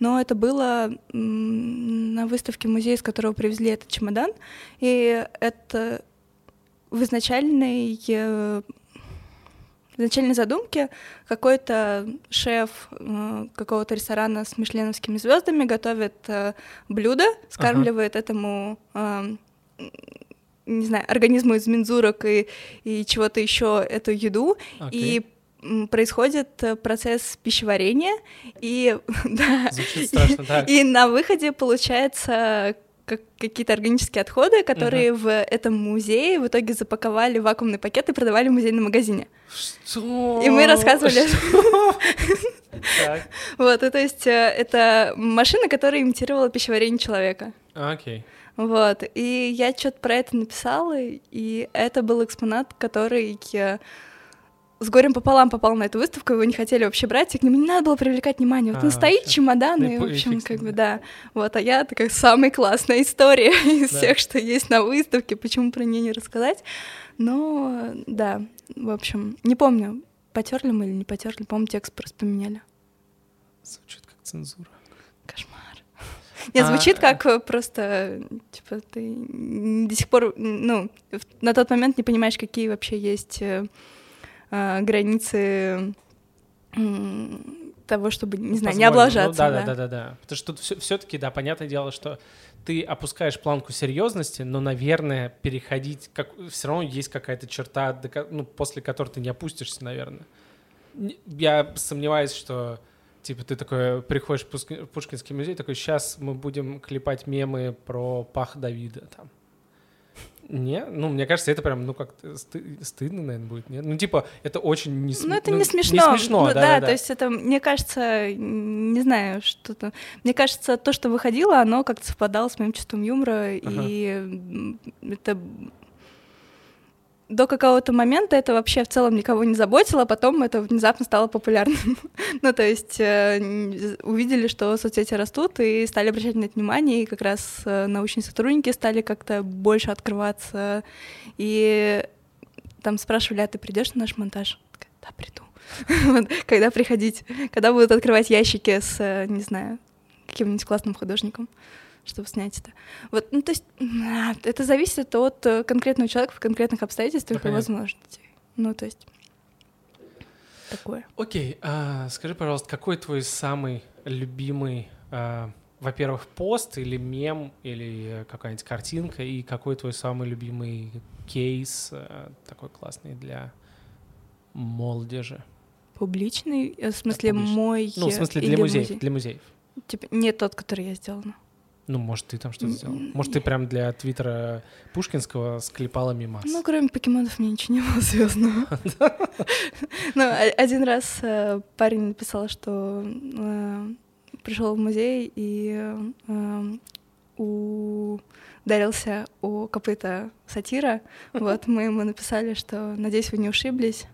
но это было на выставке музея, из которого привезли этот чемодан, и это в изначальной э, в изначальной задумке какой-то шеф э, какого-то ресторана с мишленовскими звездами готовит э, блюдо, скармливает этому э, не знаю, организму из мензурок и, и чего-то еще эту еду, Окей. и происходит э, процесс пищеварения, и, да, страшно, да. и на выходе получается как какие-то органические отходы, которые в этом музее в итоге запаковали в вакуумный пакет и продавали в музейном магазине. Что? И мы рассказывали. Вот, и то есть э, это машина, которая имитировала пищеварение человека. окей. Вот, и я что-то про это написала, и это был экспонат, который, с горем пополам попал на эту выставку, его не хотели вообще брать, и к нему не надо было привлекать внимание. Вот А, он стоит, вообще. чемодан, Ну и, и в и общем, как бы, да. Вот, а я такая самая классная история из Да. всех, что есть на выставке, почему про нее не рассказать. Но, да, в общем, не помню, потерли мы или не потерли, по-моему, текст просто поменяли. Звучит как цензура. Кошмар. Нет, А, звучит э. как э, просто, типа, ты до сих пор, ну, на тот момент не понимаешь, какие вообще есть э, границы того, чтобы, не знаю, не Позволено. облажаться. Ну, да, да. да, да, да. Потому что тут все-таки, да, понятное дело, что ты опускаешь планку серьезности, но, наверное, переходить, как все равно есть какая-то черта, ну, после которой ты не опустишься, наверное. Я сомневаюсь, что типа ты такой приходишь в Пушкинский музей, такой, сейчас мы будем клепать мемы про пах Давида там. Не, ну, мне кажется, это прям, ну, как-то сты- стыдно, наверное, будет, нет? Ну, типа, это очень не см- Ну, это ну, не смешно. Не смешно, Ну, да, да, да, да. то есть это, мне кажется, не знаю, что-то... Мне кажется, то, что выходило, оно как-то совпадало с моим чувством юмора, и м, это... До какого-то момента это вообще в целом никого не заботило, а потом это внезапно стало популярным. ну, то есть э, увидели, что соцсети растут, и стали обращать на это внимание, и как раз э, научные сотрудники стали как-то больше открываться, и там спрашивали, а ты придешь на наш монтаж? Да, приду. Вот, Когда приходить? Когда будут открывать ящики с, э, не знаю, каким-нибудь классным художником, чтобы снять это. Вот, ну, то есть а, это зависит от э, конкретного человека в конкретных обстоятельствах Ну, и возможностей. Ну, то есть такое. Окей, а, скажи, пожалуйста, какой твой самый любимый, а, во-первых, пост или мем, или э, какая-нибудь картинка, и какой твой самый любимый кейс э, такой классный для молодежи? Публичный, в смысле публичный. мой Ну, в смысле, для музеев, музей? для музеев. Типа, не тот, который я сделала. Ну, может, ты там что-то сделал. Может, ты прям для твиттера Пушкинского склепала мимас. Ну, кроме покемонов, мне ничего не было звездного. Ну, о- один раз э, парень написал, что пришел в музей и э, ударился у копыта сатира. Вот, мы ему написали, что надеюсь, вы не ушиблись.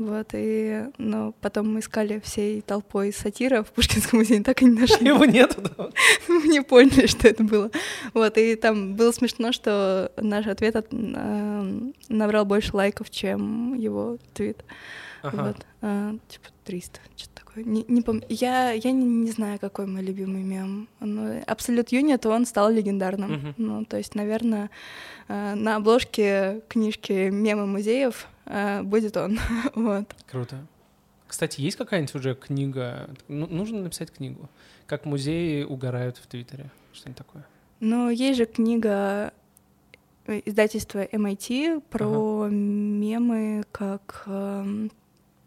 Вот, и, но потом мы искали всей толпой сатира в Пушкинском музее, так и не нашли. Его нету, да? Мы не поняли, что это было. Вот, и там было смешно, что наш ответ от- э, набрал больше лайков, чем его твит. Ага. Вот, а, типа 300, что-то такое. Не, не помню. Я, я не, не знаю, какой мой любимый мем. Ну, Абсолют Юнит, он стал легендарным. Мгм. Ну, то есть, наверное, э, на обложке книжки «Мемы музеев» э, будет он. вот. Круто. Кстати, есть какая-нибудь уже книга? Ну, нужно написать книгу. Как музеи угорают в Твиттере. Что-нибудь такое. Ну, есть же книга э, издательства MIT про мемы как эм,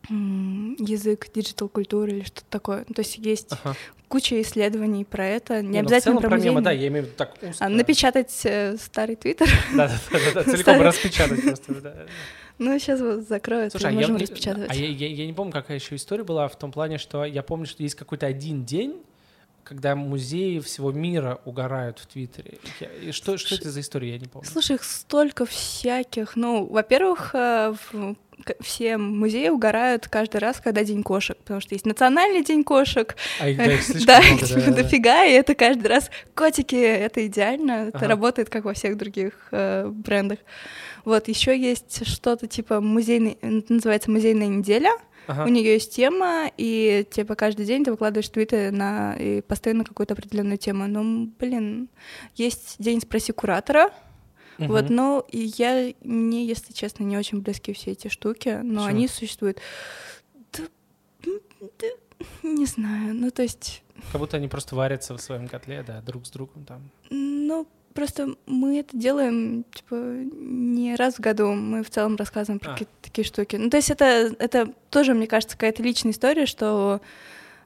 язык диджитал-культуры или что-то такое. Ну, То есть есть Ага. куча исследований про это, не, Не, ну, обязательно про про мемы, музейные. да, я имею в виду так узко. А, напечатать э, старый твиттер. Да, да, да, да, целиком распечатать просто. ну, сейчас вот закроют, Слушай, а я, можем распечатывать. а я не помню, какая еще история была в том плане, что я помню, что есть какой-то один день, когда музеи всего мира угорают в Твиттере. Я- и что, что это за история, я не помню. Слушай, их столько всяких. Ну, во-первых, э, все музеи угорают каждый раз, когда День кошек, потому что есть Национальный день кошек, А их, да, их слишком да, много, да, да. дофига, и это каждый раз котики, это идеально, это Ага. работает как во всех других э, брендах. Вот, еще есть что-то типа музейный, называется музейная неделя. Ага. У нее есть тема, и типа каждый день ты выкладываешь твиты на и посты на какую-то определенную тему. Ну, блин, есть день спроси куратора. Мгм. Вот, но и я мне, если честно, не очень близки все эти штуки, но Почему? они существуют. Да, да, не знаю, ну то есть, Как будто они просто варятся в своем котле, да, друг с другом там. ну просто мы это делаем типа не раз в году, мы в целом рассказываем про А. какие-то такие штуки. Ну то есть это это тоже мне кажется какая-то личная история, что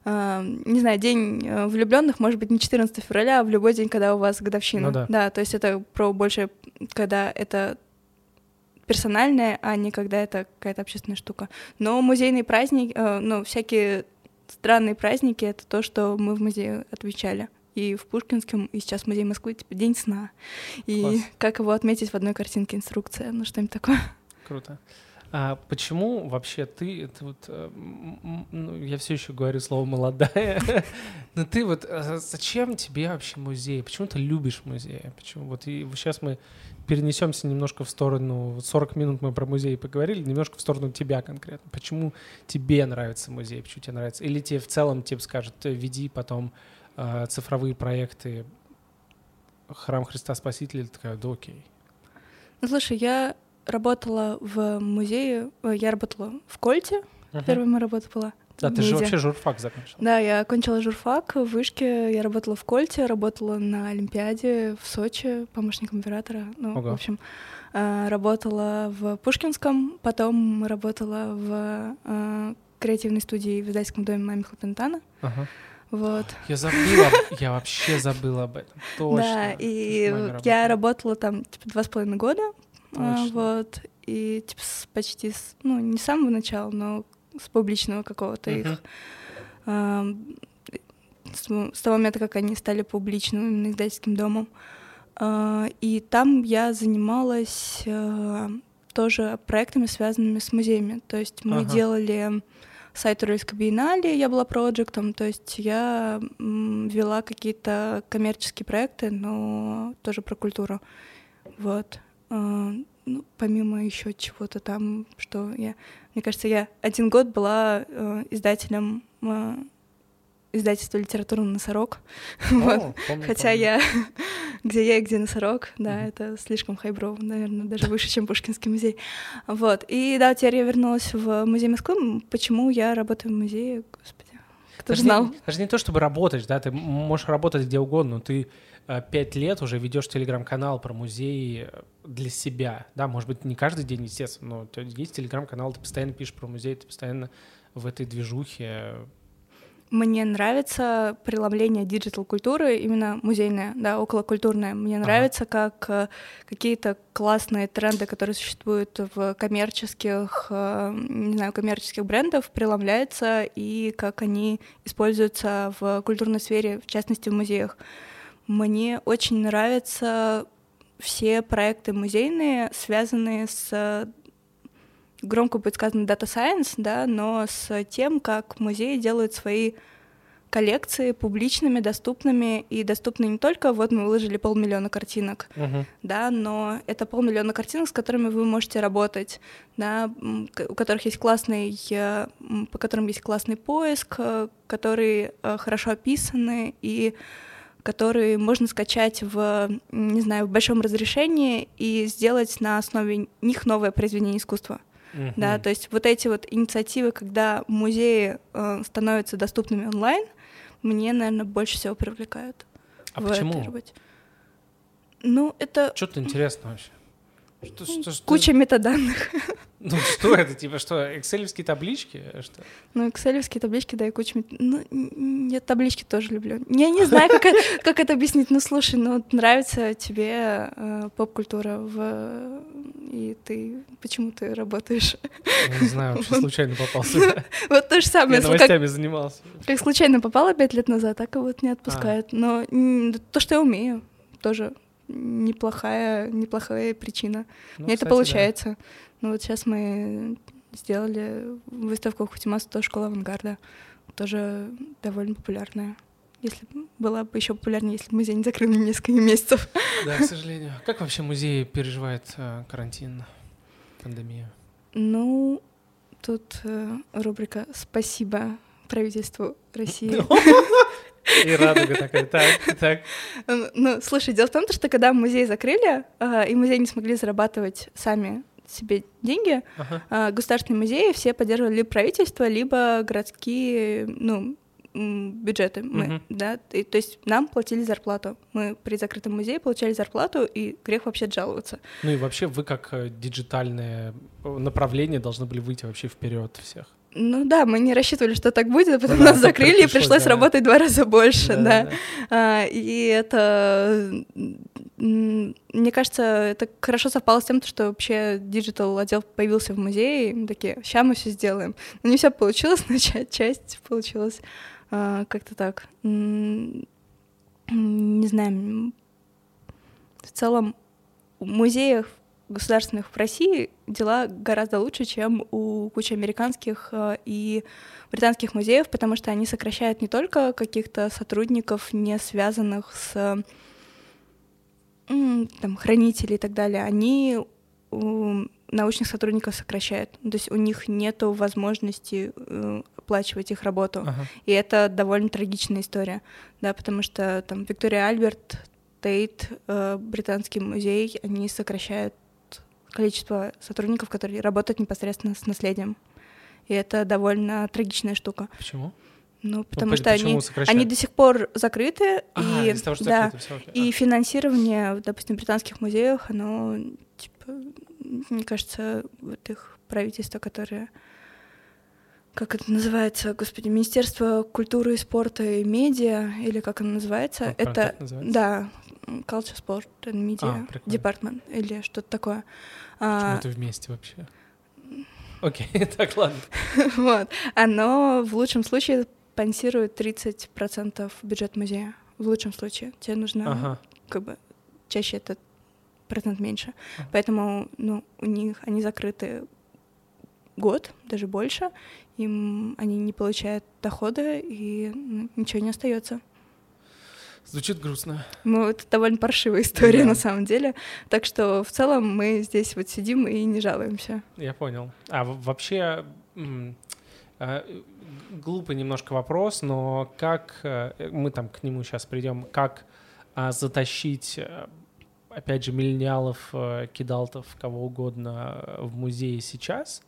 э, не знаю, день влюбленных может быть не 14 февраля, а в любой день, когда у вас годовщина. Ну да. то есть это про больше, когда это персональное, а не когда это какая-то общественная штука. Но музейные праздники, э, ну, всякие странные праздники — это то, что мы в музее отвечали. И в Пушкинском, и сейчас в Музее Москвы, типа, День сна. И Класс. как его отметить в одной картинке инструкция, ну, что-нибудь такое. Круто. А почему вообще ты, это вот, э, ну, я все еще говорю слово молодая, но ты вот, а зачем тебе вообще музей? Почему ты любишь музей? Почему? Вот и сейчас мы перенесемся немножко в сторону, 40 минут мы про музей поговорили, немножко в сторону тебя конкретно. Почему тебе нравится музей? Почему тебе нравится? Или тебе в целом тебе скажут, веди потом э, цифровые проекты Храм Христа Спасителя, такая, да окей. Ну, слушай, я работала в музее, э, я работала в Кольте, uh-huh. первая моя работа была. Да, ты же вообще журфак закончила. Да, я окончила журфак в Вышке, я работала в Кольте, работала на Олимпиаде в Сочи помощником оператора. Ну, Ого. в общем, э, работала в Пушкинском, потом работала в э, креативной студии в издательском доме Мами Хлопентана. Ага. Вот. Я забыла, я вообще забыла об этом. Точно. Да, и я работала там типа два с половиной года. А, вот. И типа почти, с, ну, не с самого начала, но с публичного какого-то их. А, с, того момента, как они стали публичным именно издательским домом. А, и там я занималась тоже проектами, связанными с музеями. То есть мы ага. делали сайт Уральской биеннале, я была проектом, то есть я вела какие-то коммерческие проекты, но тоже про культуру. Вот. Ну, помимо еще чего-то там, что я мне кажется, я один год была э, издателем э, издательства «Литературный носорог». О, вот. помню, Хотя помню. я где я и где носорог, да, mm-hmm. это слишком хайброво, наверное, даже выше, чем Пушкинский музей. Вот. И да, теперь я вернулась в музей Москвы. Почему я работаю в музее, господи, кто даже знал? Не, даже не то, чтобы работать, да, ты можешь работать где угодно, но ты э, пять лет уже ведешь телеграм-канал про музей для себя, да, может быть, не каждый день, естественно, но есть телеграм-канал, ты постоянно пишешь про музей, ты постоянно в этой движухе. Мне нравится преломление диджитал-культуры, именно музейная, да, околокультурная. Мне ага. нравится, как э, какие-то классные тренды, которые существуют в коммерческих, э, не знаю, коммерческих брендов, преломляются, и как они используются в культурной сфере, в частности, в музеях. Мне очень нравится все проекты музейные, связанные с громко будет сказано Data Science, да, но с тем, как музеи делают свои коллекции публичными, доступными, и доступны не только вот мы выложили полмиллиона картинок, uh-huh. да, но это полмиллиона картинок, с которыми вы можете работать, да, у которых есть классный, э, по которым есть классный поиск, э, которые э, хорошо описаны и которые можно скачать в, не знаю, в большом разрешении и сделать на основе них новое произведение искусства. Uh-huh. Да, то есть вот эти вот инициативы, когда музеи э, становятся доступными онлайн, мне, наверное, больше всего привлекают. А в почему? Этой работе. Ну, это... Что-то интересно вообще. Что, что, что... Куча метаданных. Ну что это, типа что, экселевские таблички? Что? Ну, экселевские таблички, да, и куча... Мет... Ну, я таблички тоже люблю. Я не знаю, как, как это объяснить. Ну, слушай, ну, нравится тебе э, поп-культура в... И ты... Почему ты работаешь? Я не знаю, вообще случайно попал сюда. Вот то же самое. Я новостями занимался. Как случайно попала пять лет назад, так и вот не отпускает. Но то, что я умею, тоже неплохая, неплохая причина. Ну, Мне кстати, это получается. Да. Ну вот сейчас мы сделали выставку Хутимас, тоже школа авангарда, тоже довольно популярная. Если была бы еще популярнее, если бы музей не закрыли несколько месяцев. Да, к сожалению. Как вообще музей переживает э, карантин, пандемию? Ну, тут э, рубрика «Спасибо правительству России». И радуга такая, так, так. Ну, слушай, дело в том, что когда музей закрыли, и музей не смогли зарабатывать сами себе деньги, ага. государственные музеи все поддерживали либо правительство, либо городские, ну, бюджеты мы, uh-huh. да, и, то есть нам платили зарплату. Мы при закрытом музее получали зарплату, и грех вообще жаловаться. Ну и вообще вы как э, диджитальное направление должны были выйти вообще вперед всех. Ну да, мы не рассчитывали, что так будет, а потом ну, нас закрыли, и пришлось да. работать два раза больше, да. да. да. А, и это, мне кажется, это хорошо совпало с тем, что вообще digital отдел появился в музее, и мы такие, сейчас мы все сделаем. Но не все получилось, но часть получилась а, как-то так. Не знаю, в целом в музеях государственных в России дела гораздо лучше, чем у кучи американских э, и британских музеев, потому что они сокращают не только каких-то сотрудников, не связанных с там, хранителей и так далее, они научных сотрудников сокращают. То есть у них нет возможности э, оплачивать их работу. Ага. И это довольно трагичная история, да, потому что там Виктория Альберт, Тейт, э, британский музей, они сокращают количество сотрудников, которые работают непосредственно с наследием. И это довольно трагичная штука. Почему? Ну, потому ну, что они, они до сих пор закрыты, ага, и, того, что да, закрыто, все, окей. и финансирование, допустим, в британских музеях, оно, типа, мне кажется, вот их правительство, которое как это называется, господи, Министерство культуры спорта и медиа, или как оно называется, ну, это, называется? да, Culture, Sport and Media а, Department, или что-то такое. Почему а, это вместе вообще? Окей, так, ладно. вот. Оно в лучшем случае спонсирует 30% бюджет музея. В лучшем случае. Тебе нужно ага. как бы чаще этот процент меньше. Ага. Поэтому ну, у них они закрыты год, даже больше, им они не получают дохода, и ну, ничего не остается. Звучит грустно. Ну, это довольно паршивая история да. на самом деле. Так что в целом мы здесь вот сидим и не жалуемся. Я понял. А вообще а, глупый немножко вопрос, но как э, мы там к нему сейчас придем, как а, затащить э, опять же, миллениалов, э, кидалтов, кого угодно в музее сейчас.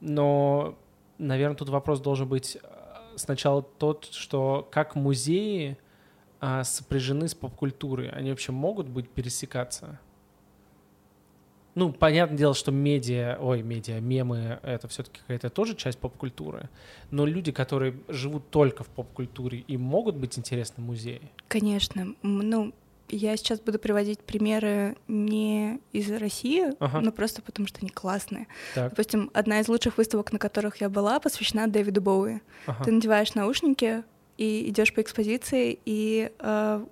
Но, наверное, тут вопрос должен быть сначала тот, что как музеи а, сопряжены с поп-культурой? Они вообще могут быть пересекаться? Ну, понятное дело, что медиа, ой, медиа, мемы — это все-таки какая-то тоже часть поп-культуры, но люди, которые живут только в поп-культуре, им могут быть интересны музеи? Конечно. Ну, я сейчас буду приводить примеры не из России, ага. но просто потому что они классные. Так. Допустим, одна из лучших выставок, на которых я была, посвящена Дэвиду Боуи. Ага. Ты надеваешь наушники, и идешь по экспозиции, и э,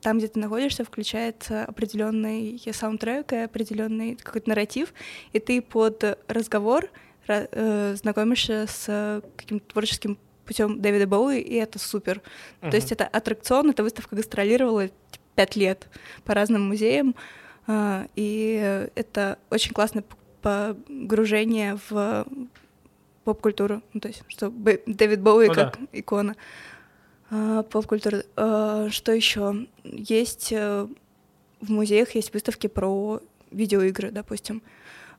там, где ты находишься, включается определенный саундтрек и определенный какой-то нарратив, и ты под разговор э, знакомишься с каким-то творческим путем Дэвида Боуи, и это супер. Uh-huh. То есть это аттракцион, эта выставка гастролировала пять лет по разным музеям, э, и это очень классное погружение в поп-культуру, ну, то есть, что Дэвид Боуи ну, как да. икона. А, поп-культура. А, что еще? Есть э, в музеях есть выставки про видеоигры, допустим.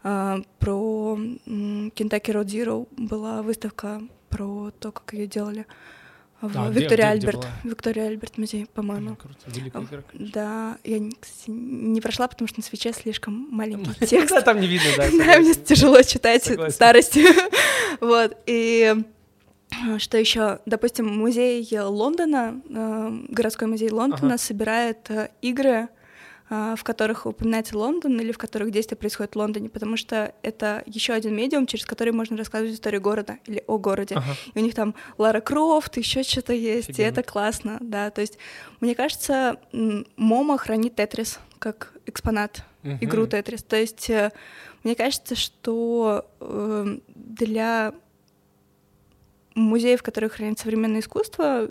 А, про Kentucky Road Zero была выставка про то, как ее делали в а, Виктория где, Альберт. Где Виктория Альберт музей, по-моему. Да, я, кстати, не прошла, потому что на свече слишком маленький текст. Да, там не видно, да. Да, мне тяжело читать старости. Вот, и что еще? Допустим, музей Лондона, э, городской музей Лондона собирает игры, в которых упоминается Лондон или в которых действие происходит в Лондоне, потому что это еще один медиум, через который можно рассказывать историю города или о городе. Ага. И у них там Лара Крофт, еще что-то есть, Офигенно. и это классно, да. То есть, мне кажется, MoMA хранит Тетрис как экспонат, угу. игру Тетрис. То есть, мне кажется, что для музеев, в которых хранят современное искусство,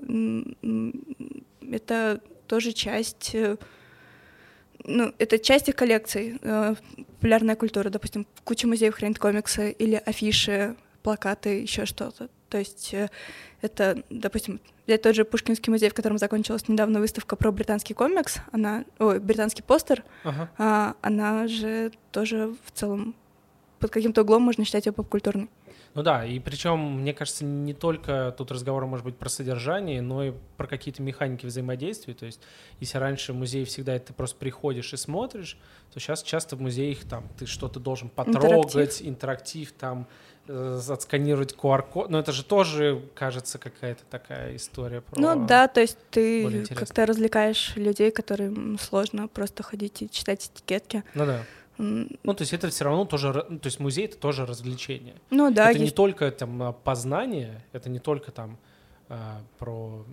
это тоже часть э, ну, это часть их коллекций. Э, популярная культура, допустим, куча музеев хранит комиксы или афиши, плакаты, еще что-то. То есть э, это, допустим, взять тот же Пушкинский музей, в котором закончилась недавно выставка про британский комикс, она, ой, британский постер, ага. а, она же тоже в целом под каким-то углом можно считать ее поп-культурной. Ну да, и причем, мне кажется, не только тут разговор может быть про содержание, но и про какие-то механики взаимодействия. То есть, если раньше в музее всегда ты просто приходишь и смотришь, то сейчас часто в музеях там ты что-то должен потрогать, интерактив, интерактив там, э, отсканировать QR-код. Но это же тоже, кажется, какая-то такая история про... Ну да, то есть ты как-то развлекаешь людей, которым сложно просто ходить и читать этикетки. Ну да. Ну, то есть это все равно тоже, то есть музей это тоже развлечение. Ну да. Это есть... не только там познание, это не только там а, про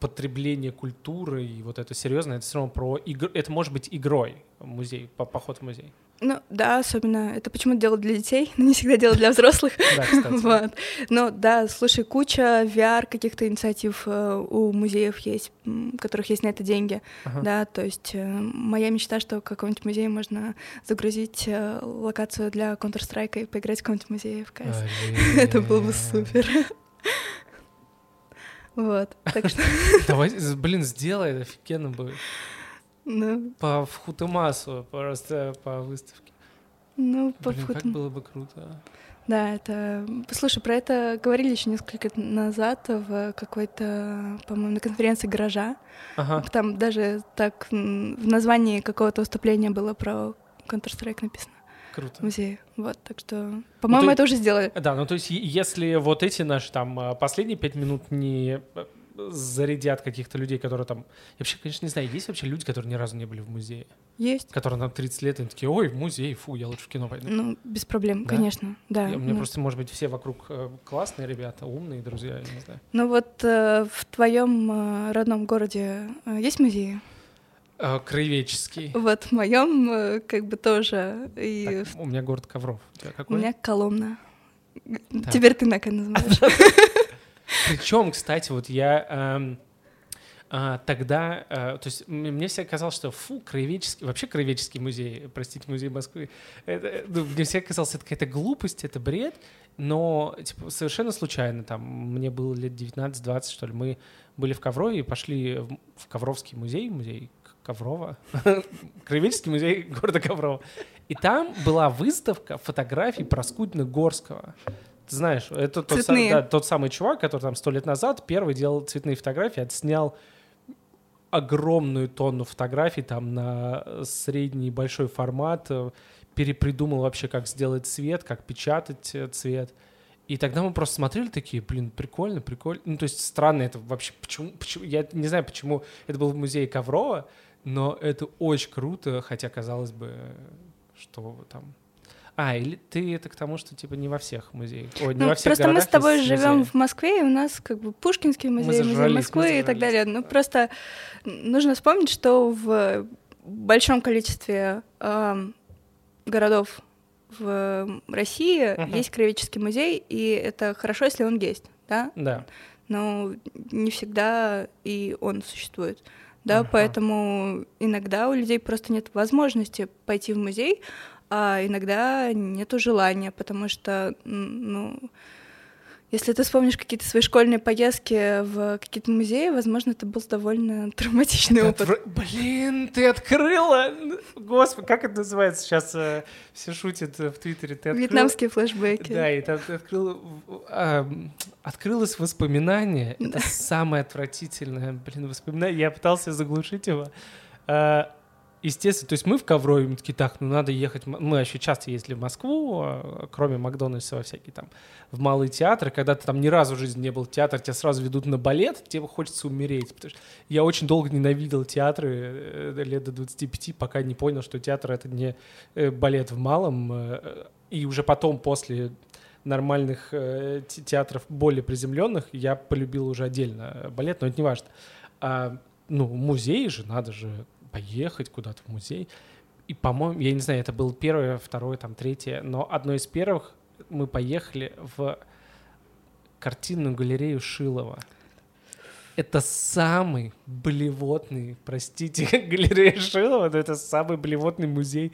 потребление культуры и вот это серьезно, это все равно про игру, это может быть игрой музей, по поход в музей. Ну, да, особенно это почему-то делают для детей, но не всегда делают для взрослых. Да. Вот. Но да, слушай, куча VR каких-то инициатив э, у музеев есть, у которых есть на это деньги. Ага. Да, то есть э, моя мечта, что в каком-нибудь музее можно загрузить э, локацию для Counter-Strike и поиграть в каком-нибудь музее в CS. Это было бы супер. Вот, так что, Давай, блин, сделай, офигенно будет. Ну, По Футемасу, просто по выставке. ну, по Блин, как было бы круто. Да, это... Слушай, про это говорили еще несколько назад в какой-то, по-моему, на конференции «Гаража». Ага. Там даже так в названии какого-то выступления было про Counter-Strike написано Круто. в музее. Вот, так что, по-моему, ты- это уже сделали. Да, ну то есть, если вот эти наши там а, последние пять минут не э, зарядят каких-то людей, которые там... Я вообще, конечно, не знаю, есть вообще люди, которые ни разу не были в музее? Есть. Которые на 30 лет, и такие, ой, в музей, фу, я лучше в кино пойду. Ну, без проблем, Да? конечно, да. Я- У меня ну. просто, может быть, все вокруг э, классные ребята, умные друзья, я не знаю. Ну вот э, в твоем родном городе э, есть музеи? Э, Краеведческий. Вот в моем э, как бы тоже. И Так, у меня город Ковров. У у меня Коломна. Так. Теперь ты Нака называешь. Причем, кстати, вот я эм, а, тогда, э, то есть мне всегда казалось, что фу, краеведческий, вообще краеведческий музей, простите, музей Москвы, это, э, ну, мне всегда казалось, это какая-то глупость, это бред, но типа, совершенно случайно, там, мне было лет 19-20, что ли, мы были в Коврове и пошли в, Ковровский музей, музей Коврова, краеведческий музей города Коврова, и там была выставка фотографий Проскудина-Горского. Ты знаешь, это тот, сам- да, тот самый чувак, который там сто лет назад первый делал цветные фотографии, отснял огромную тонну фотографий там на средний большой формат, э, перепридумал вообще, как сделать цвет, как печатать э, цвет. И тогда мы просто смотрели такие, блин, прикольно, прикольно. Ну, то есть странно это вообще, почему, почему, я не знаю, почему это было в музее Коврова, но это очень круто, хотя казалось бы, что там... А, или ты это к тому, что типа не во всех музеях, ой, не Ну, во всех просто мы с тобой живем в Москве, и у нас как бы Пушкинский музей, музей Москвы и так далее. Ну, просто нужно вспомнить, что в большом количестве ам, городов в России Мгм. есть краеведческий музей, и это хорошо, если он есть, да? Да. но не всегда и он существует. Да, Ага. поэтому иногда у людей просто нет возможности пойти в музей, а иногда нету желания, потому что, ну, если ты вспомнишь какие-то свои школьные поездки в какие-то музеи, возможно, это был довольно травматичный опыт. Отвра- Блин, ты открыла! Господи, как это называется? Сейчас э, все шутят э, в Твиттере. Ты открыла- Вьетнамские флешбеки. Да, и там ты открыла, а, открылось воспоминание. Это самое отвратительное, блин, воспоминание. Я пытался заглушить его. А, Естественно, то есть мы в Коврове, мы такие, так, ну надо ехать. Мы вообще часто ездили в Москву, а, кроме Макдональдса, во всякие там, в малые театры. Когда ты там ни разу в жизни не был в театре, тебя сразу ведут на балет, тебе хочется умереть. Потому что я очень долго ненавидел театры, э, лет до 25, пока не понял, что театр — это не э, балет в малом. э, И уже потом, после нормальных те- театров более приземленных, я полюбил уже отдельно балет, но это не важно. А, ну, музей же, надо же поехать куда-то в музей. И, по-моему, я не знаю, это было первое, второе, там, третье, но одно из первых мы поехали в картинную галерею Шилова. Это самый блевотный, простите, галерея Шилова, но это самый блевотный музей,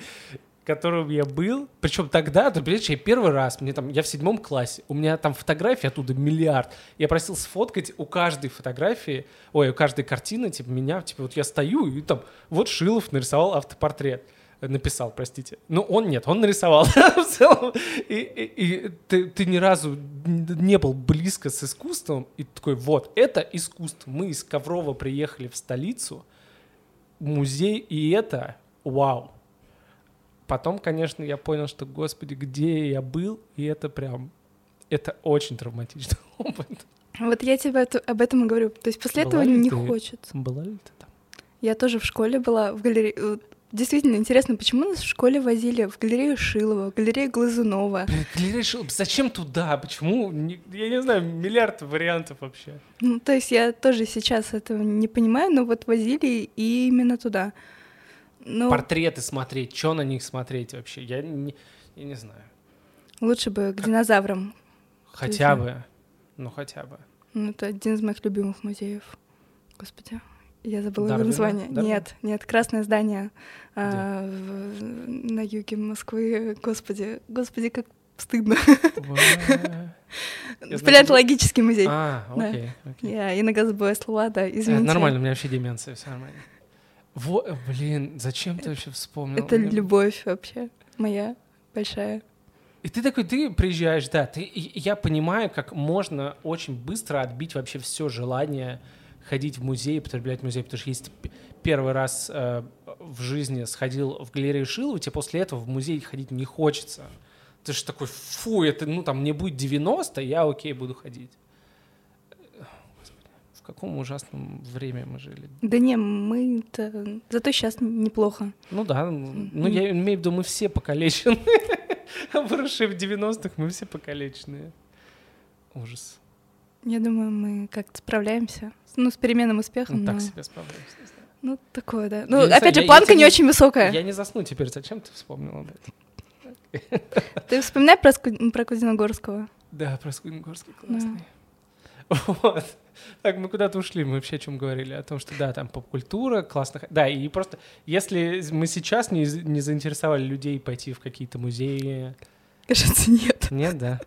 в котором я был. Причем тогда, ты понимаешь, я первый раз, мне там, я в седьмом классе, у меня там фотографий оттуда миллиард. Я просил сфоткать у каждой фотографии, ой, у каждой картины, типа, меня, типа, вот я стою, и там, вот Шилов нарисовал автопортрет э, написал, простите. Ну, он нет, он нарисовал в целом. И, и- и ты, ты ни разу не был близко с искусством, и такой, вот, это искусство. Мы из Коврова приехали в столицу, музей, и это вау. Потом, конечно, я понял, что, господи, где я был, и это прям, это очень травматичный опыт. Вот я тебе это- об этом и говорю. То есть после Была этого не ты? хочется. Была ли ты там? Я тоже в школе была в галерее. действительно интересно, почему нас в школе возили в галерею Шилова, в галерею Глазунова. Блин, галерея Шилова, зачем туда? Почему? Я не знаю, миллиард вариантов вообще. Ну, то есть я тоже сейчас этого не понимаю, но вот возили и именно туда. Ну, Портреты смотреть, что на них смотреть вообще? Я не, я не знаю. лучше бы к динозаврам. Хотя бы. Ну, хотя бы. Ну, это один из моих любимых музеев. Господи, я забыла Дарвина? название. Дарвина? Нет, нет, красное здание а, в- на юге Москвы. Господи, господи, как стыдно. Палеонтологический музей. А, окей. Я иногда забываю слова, да, извините. Нормально, у меня вообще деменция, все нормально. Во, блин, зачем ты вообще вспомнил? Это любовь вообще моя большая. И ты такой, ты приезжаешь, да, ты, и я понимаю, как можно очень быстро отбить вообще все желание ходить в музей, потреблять музей, потому что если ты первый раз э, в жизни сходил в галерею Шилова, тебе после этого в музей ходить не хочется. Ты же такой, фу, это, ну там, мне будет 90, я окей, буду ходить. Каком ужасном время мы жили. Да не, мы-то... Зато сейчас неплохо. Ну да, ну я имею в виду, мы все покалечены. Выросшие в 90-х, мы все покалеченные. Ужас. Я думаю, мы как-то справляемся. Ну, с переменным успехом. Ну, так но- себе справляемся. Ну, такое, да. Я Ну, знаю, опять же, я- я планка не не- очень высокая. Я не засну теперь. Зачем ты вспомнил об этом? Ты вспоминай про, Ску- про Кузиногорского. Да, про Скунгорский классный. Вот. Так, мы куда-то ушли, мы вообще о чем говорили? О том, что да, там поп-культура, классно. Да, и просто, если мы сейчас не, не заинтересовали людей пойти в какие-то музеи, Кажется, нет. нет, да?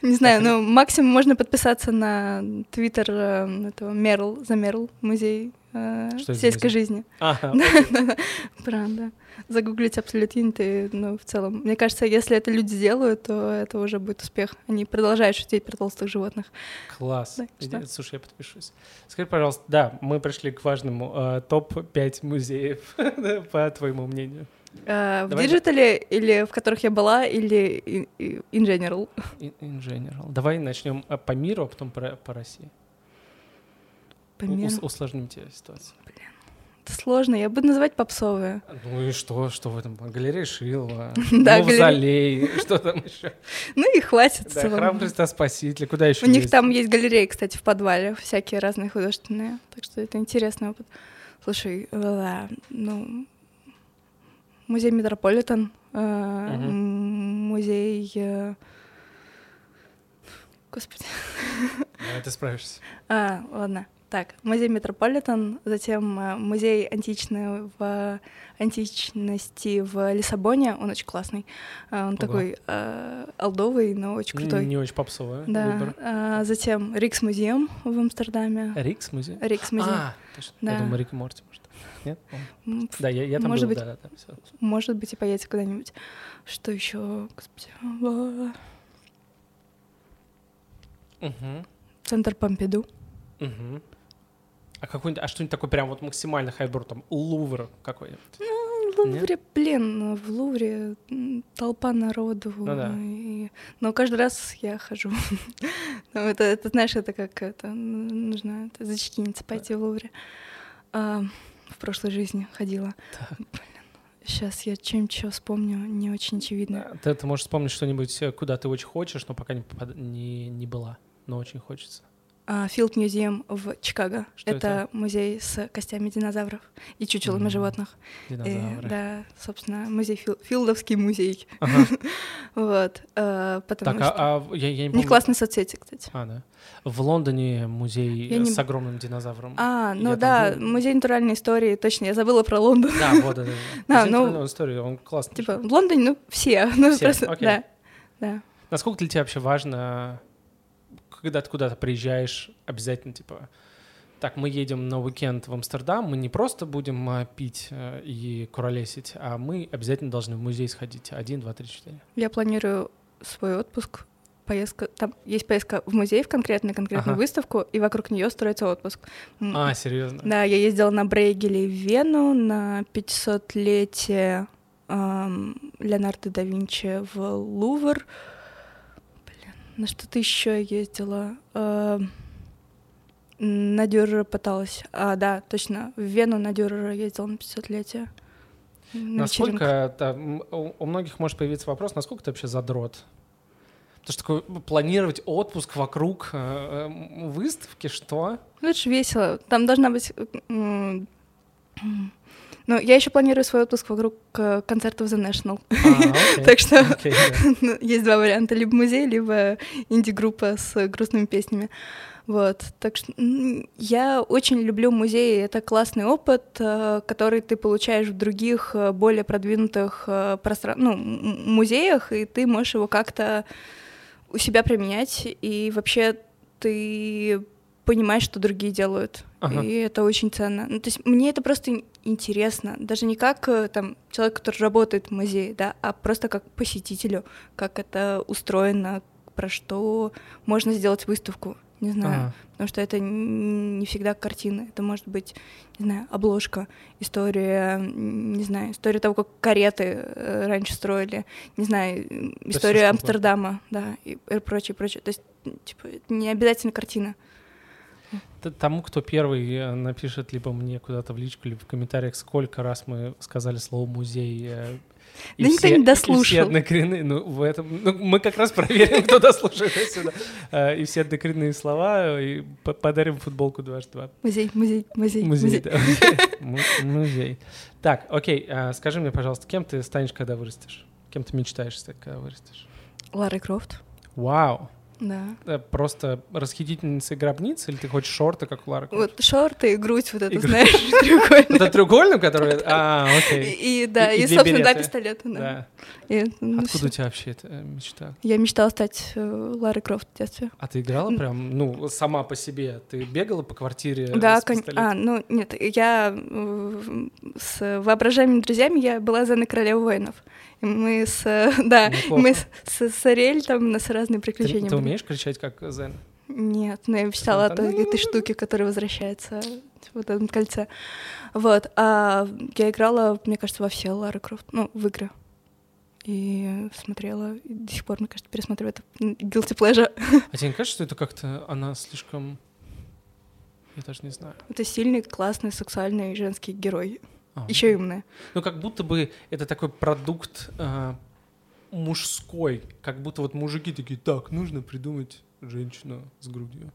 Не знаю, Так, ну, максимум можно подписаться на твиттер э, этого Мерл, за Мерл, музей э, сельской жизни. Ага, Правда. Загуглить Int, и, ну, в целом. Мне кажется, если это люди делают, то это уже будет успех. Они продолжают шутить про толстых животных. класс. Да? Слушай, я подпишусь. Скажи, пожалуйста, да, мы пришли к важному э, топ-5 музеев, по твоему мнению. Э, в да. digital е или в которых я была, или in, general? In, in general. Давай начнем э, по миру, а потом по, по России. По У- миру. ус- усложним тебе ситуацию. Это сложно, я буду называть попсовые. Ну и что, что в этом? Галерея Шилова, Да, Мавзолей, что там еще? Ну и хватит Да, храм Христа Спасителя, куда еще У них там есть галереи, кстати, в подвале, всякие разные художественные. Так что это интересный опыт. Слушай, э, ну, музей Метрополитен, э, музей... э, Господи. Да, ты справишься. А, ладно. Так, музей Метрополитен, затем э, музей античный в античности в Лиссабоне, он очень классный. А, Он Ого. такой э, олдовый, но очень крутой. Не очень попсовый Да. выбор. а, затем Рикс музеем в Амстердаме. Рикс музей? Рикс музей. А, точно. Я Да. думаю, Рик и Морти, может. Нет? Да, я, я там Может был, быть. да, да, да. Может быть, и поедете куда-нибудь. Что еще, господи? Центр Помпиду. А какой-нибудь, а что-нибудь такое прям вот максимально хайбор, там, Лувр какой-нибудь? Ну, в Лувре, блин, в Лувре толпа народу. Ну да. и- Но каждый раз я хожу. Ну, это, это, знаешь, это как это, нужно это, зачекиниться, пойти в Лувре. А, в прошлой жизни ходила. Так. Сейчас я чем что вспомню, не очень очевидно. Да, Ты, ты можешь вспомнить что-нибудь, э, куда ты очень хочешь, но пока не, не, не была, но очень хочется. А, Field Museum в Чикаго. Что это, это? музей с костями динозавров и чучелами М, животных. И, Динозавры. да, собственно, музей Фил- Филдовский музей. Ага. Вот, э, потому Так, что а, а я, я не помню. классные соцсети, кстати. А, да. В Лондоне музей Я э, не- с огромным динозавром. А, Я ну там да, был. музей натуральной истории, точно, я забыла про Лондон. Да, вот, да, да. Да, Музей ну, натуральной истории, он классный. Типа, в Лондоне, ну, все. Ну, Все, просто, окей. да, да. Насколько для тебя вообще важно, когда ты куда-то приезжаешь, обязательно, типа, так, мы едем на уикенд в Амстердам, мы не просто будем а, пить э, и куролесить, а мы обязательно должны в музей сходить. Один, два, три, четыре. Я планирую свой отпуск, поездка, там есть поездка в музей в конкретную, конкретную Ага. выставку, и вокруг нее строится отпуск. А, серьезно? Да, я ездила на Брейгеле в Вену на 500-летие ам, Леонардо да Винчи в Лувр. На что-то еще я ездила. Ам, на Дюрера пыталась. А, да, точно, в Вену на Дюрера ездила на 500-летие. на. Насколько там, у, многих может появиться вопрос, насколько ты вообще задрот? Потому что такое ну, планировать отпуск вокруг э, э, выставки, что? Ну, это же весело. Там должна быть... м, Ну, я еще планирую свой отпуск вокруг э, концертов The National. А, Так что ну, есть два варианта. Либо музей, либо инди-группа с грустными песнями. Вот. Так что я очень люблю музеи. Это классный опыт, э, который ты получаешь в других, э, более продвинутых простран... ну, музеях, и ты можешь его как-то у себя применять. И вообще ты понимаешь, что другие делают. Ага. И это очень ценно. Ну, то есть мне это просто ин- интересно. Даже не как э, там человек, который работает в музее, да, а просто как посетителю, как это устроено, про что можно сделать выставку. Не знаю. Ага. Потому что это не всегда картина. Это может быть, не знаю, обложка, история, не знаю, история того, как кареты э, раньше строили, не знаю, история Амстердама, да, и прочее, прочее. То есть, типа, не обязательно картина. Тому, кто первый э, напишет либо мне куда-то в личку, либо в комментариях, сколько раз мы сказали слово музей. э, и Да никто не И все дослушал. однокоренные, ну, в этом, ну, мы как раз проверим, кто дослушает до сюда. Э, И все однокоренные слова, и по- подарим футболку дважды два. Музей, музей, музей, Музей, музей. Так, окей, скажи мне, пожалуйста, кем ты станешь, когда вырастешь? Кем ты мечтаешь стать, когда вырастешь? Лара Крофт, Вау! Да. Э, Просто расхитительница гробниц, или ты хочешь шорты, как у Лары Крофт? Вот шорты и грудь вот это, знаешь, треугольная. Это треугольным, который... А, окей. И, да, И- собственно, да, береты. пистолеты, да. Ну, Откуда у тебя вообще эта э, мечта? Я мечтала стать э, Ларой Крофт в детстве. А ты играла прям, ну, сама по себе? Ты бегала по квартире Да, а, ну нет, я с воображаемыми друзьями я была Зена Королева воинов. Мы с, да, Неплохо. мы с, с, с Ариэль там у нас разные Ты, приключения. ты были. умеешь кричать, как Зен? Нет, но я мечтала о той этой штуке, которая возвращается в этом кольце. Вот. А я играла, мне кажется, во все Лары Крофт, ну, в игры. И смотрела, и до сих пор, мне кажется, пересматриваю это guilty pleasure. А тебе не кажется, что это как-то она слишком... Я даже не знаю. Это сильный, классный, сексуальный женский герой. А, Еще и умный. Ну, как будто бы это такой продукт а, мужской. Как будто вот мужики такие, так, нужно придумать женщину с грудью.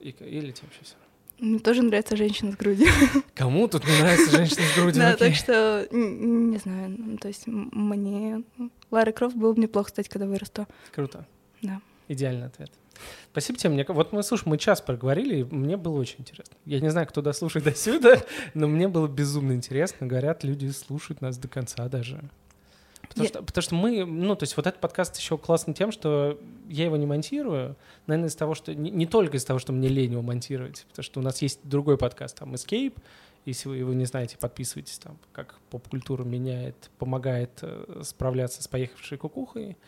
И, или тебе вообще все Мне тоже нравится женщина с грудью. Кому тут не нравится женщина с грудью? Да, Окей. так что, не знаю, ну, то есть мне Лара Крофт было бы неплохо стать, когда вырасту. Круто. Да. Идеальный ответ. Спасибо тебе. Мне, вот мы, слушай, мы час проговорили, и мне было очень интересно. Я не знаю, кто дослушает до сюда, но мне было безумно интересно. Говорят, люди слушают нас до конца даже. Потому, Я- что, потому что мы, ну, то есть вот этот подкаст еще классный тем, что я его не монтирую, наверное, из того, что не, не только из того, что мне лень его монтировать, потому что у нас есть другой подкаст, там, Escape, если вы его не знаете, подписывайтесь там, как поп-культура меняет, помогает э, справляться с поехавшей кукухой.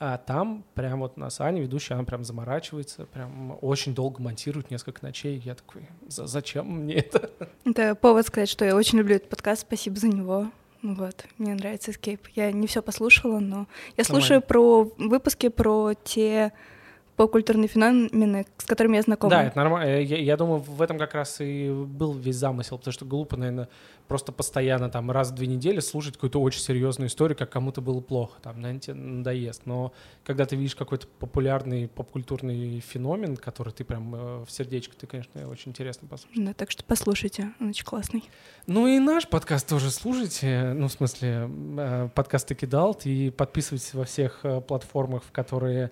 А там прям вот нас Аня, ведущая, она прям заморачивается, прям очень долго монтирует, несколько ночей. Я такой, «За- зачем мне это? Это повод сказать, что я очень люблю этот подкаст, спасибо за него. Вот, мне нравится Escape. Я не все послушала, но я слушаю про выпуски про те поп-культурные феномены, с которыми я знакома. Да, это нормально. Я, я думаю, в этом как раз и был весь замысел, потому что глупо, наверное, просто постоянно там раз в две недели слушать какую-то очень серьезную историю, как кому-то было плохо, там, наверное, тебе надоест. Но когда ты видишь какой-то популярный поп-культурный феномен, который ты прям э, в сердечко, ты, конечно, очень интересно послушать. Да, так что послушайте, он очень классный. Ну и наш подкаст тоже слушайте, ну, в смысле, э, подкаст «Таки Далт», и подписывайтесь во всех э, платформах, в которые,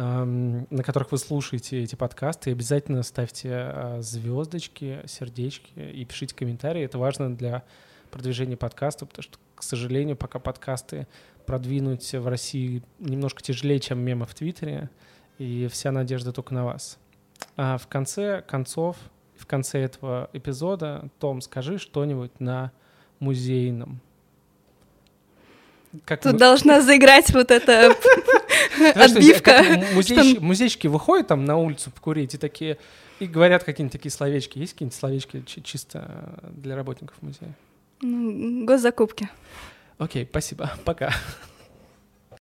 на которых вы слушаете эти подкасты, и обязательно ставьте э, звездочки, сердечки и пишите комментарии. Это важно для продвижения подкаста, потому что, к сожалению, пока подкасты продвинуть в России немножко тяжелее, чем мемы в Твиттере, и вся надежда только на вас. А в конце концов, в конце этого эпизода, Том, скажи что-нибудь на музейном. Как Тут мы- должна заиграть вот эта Знаешь, что, отбивка. что- Музейщики выходят там на улицу покурить и такие, и говорят какие-нибудь такие словечки. Есть какие-нибудь словечки чи- чисто для работников музея? Ну, Госзакупки. Окей, спасибо. Пока.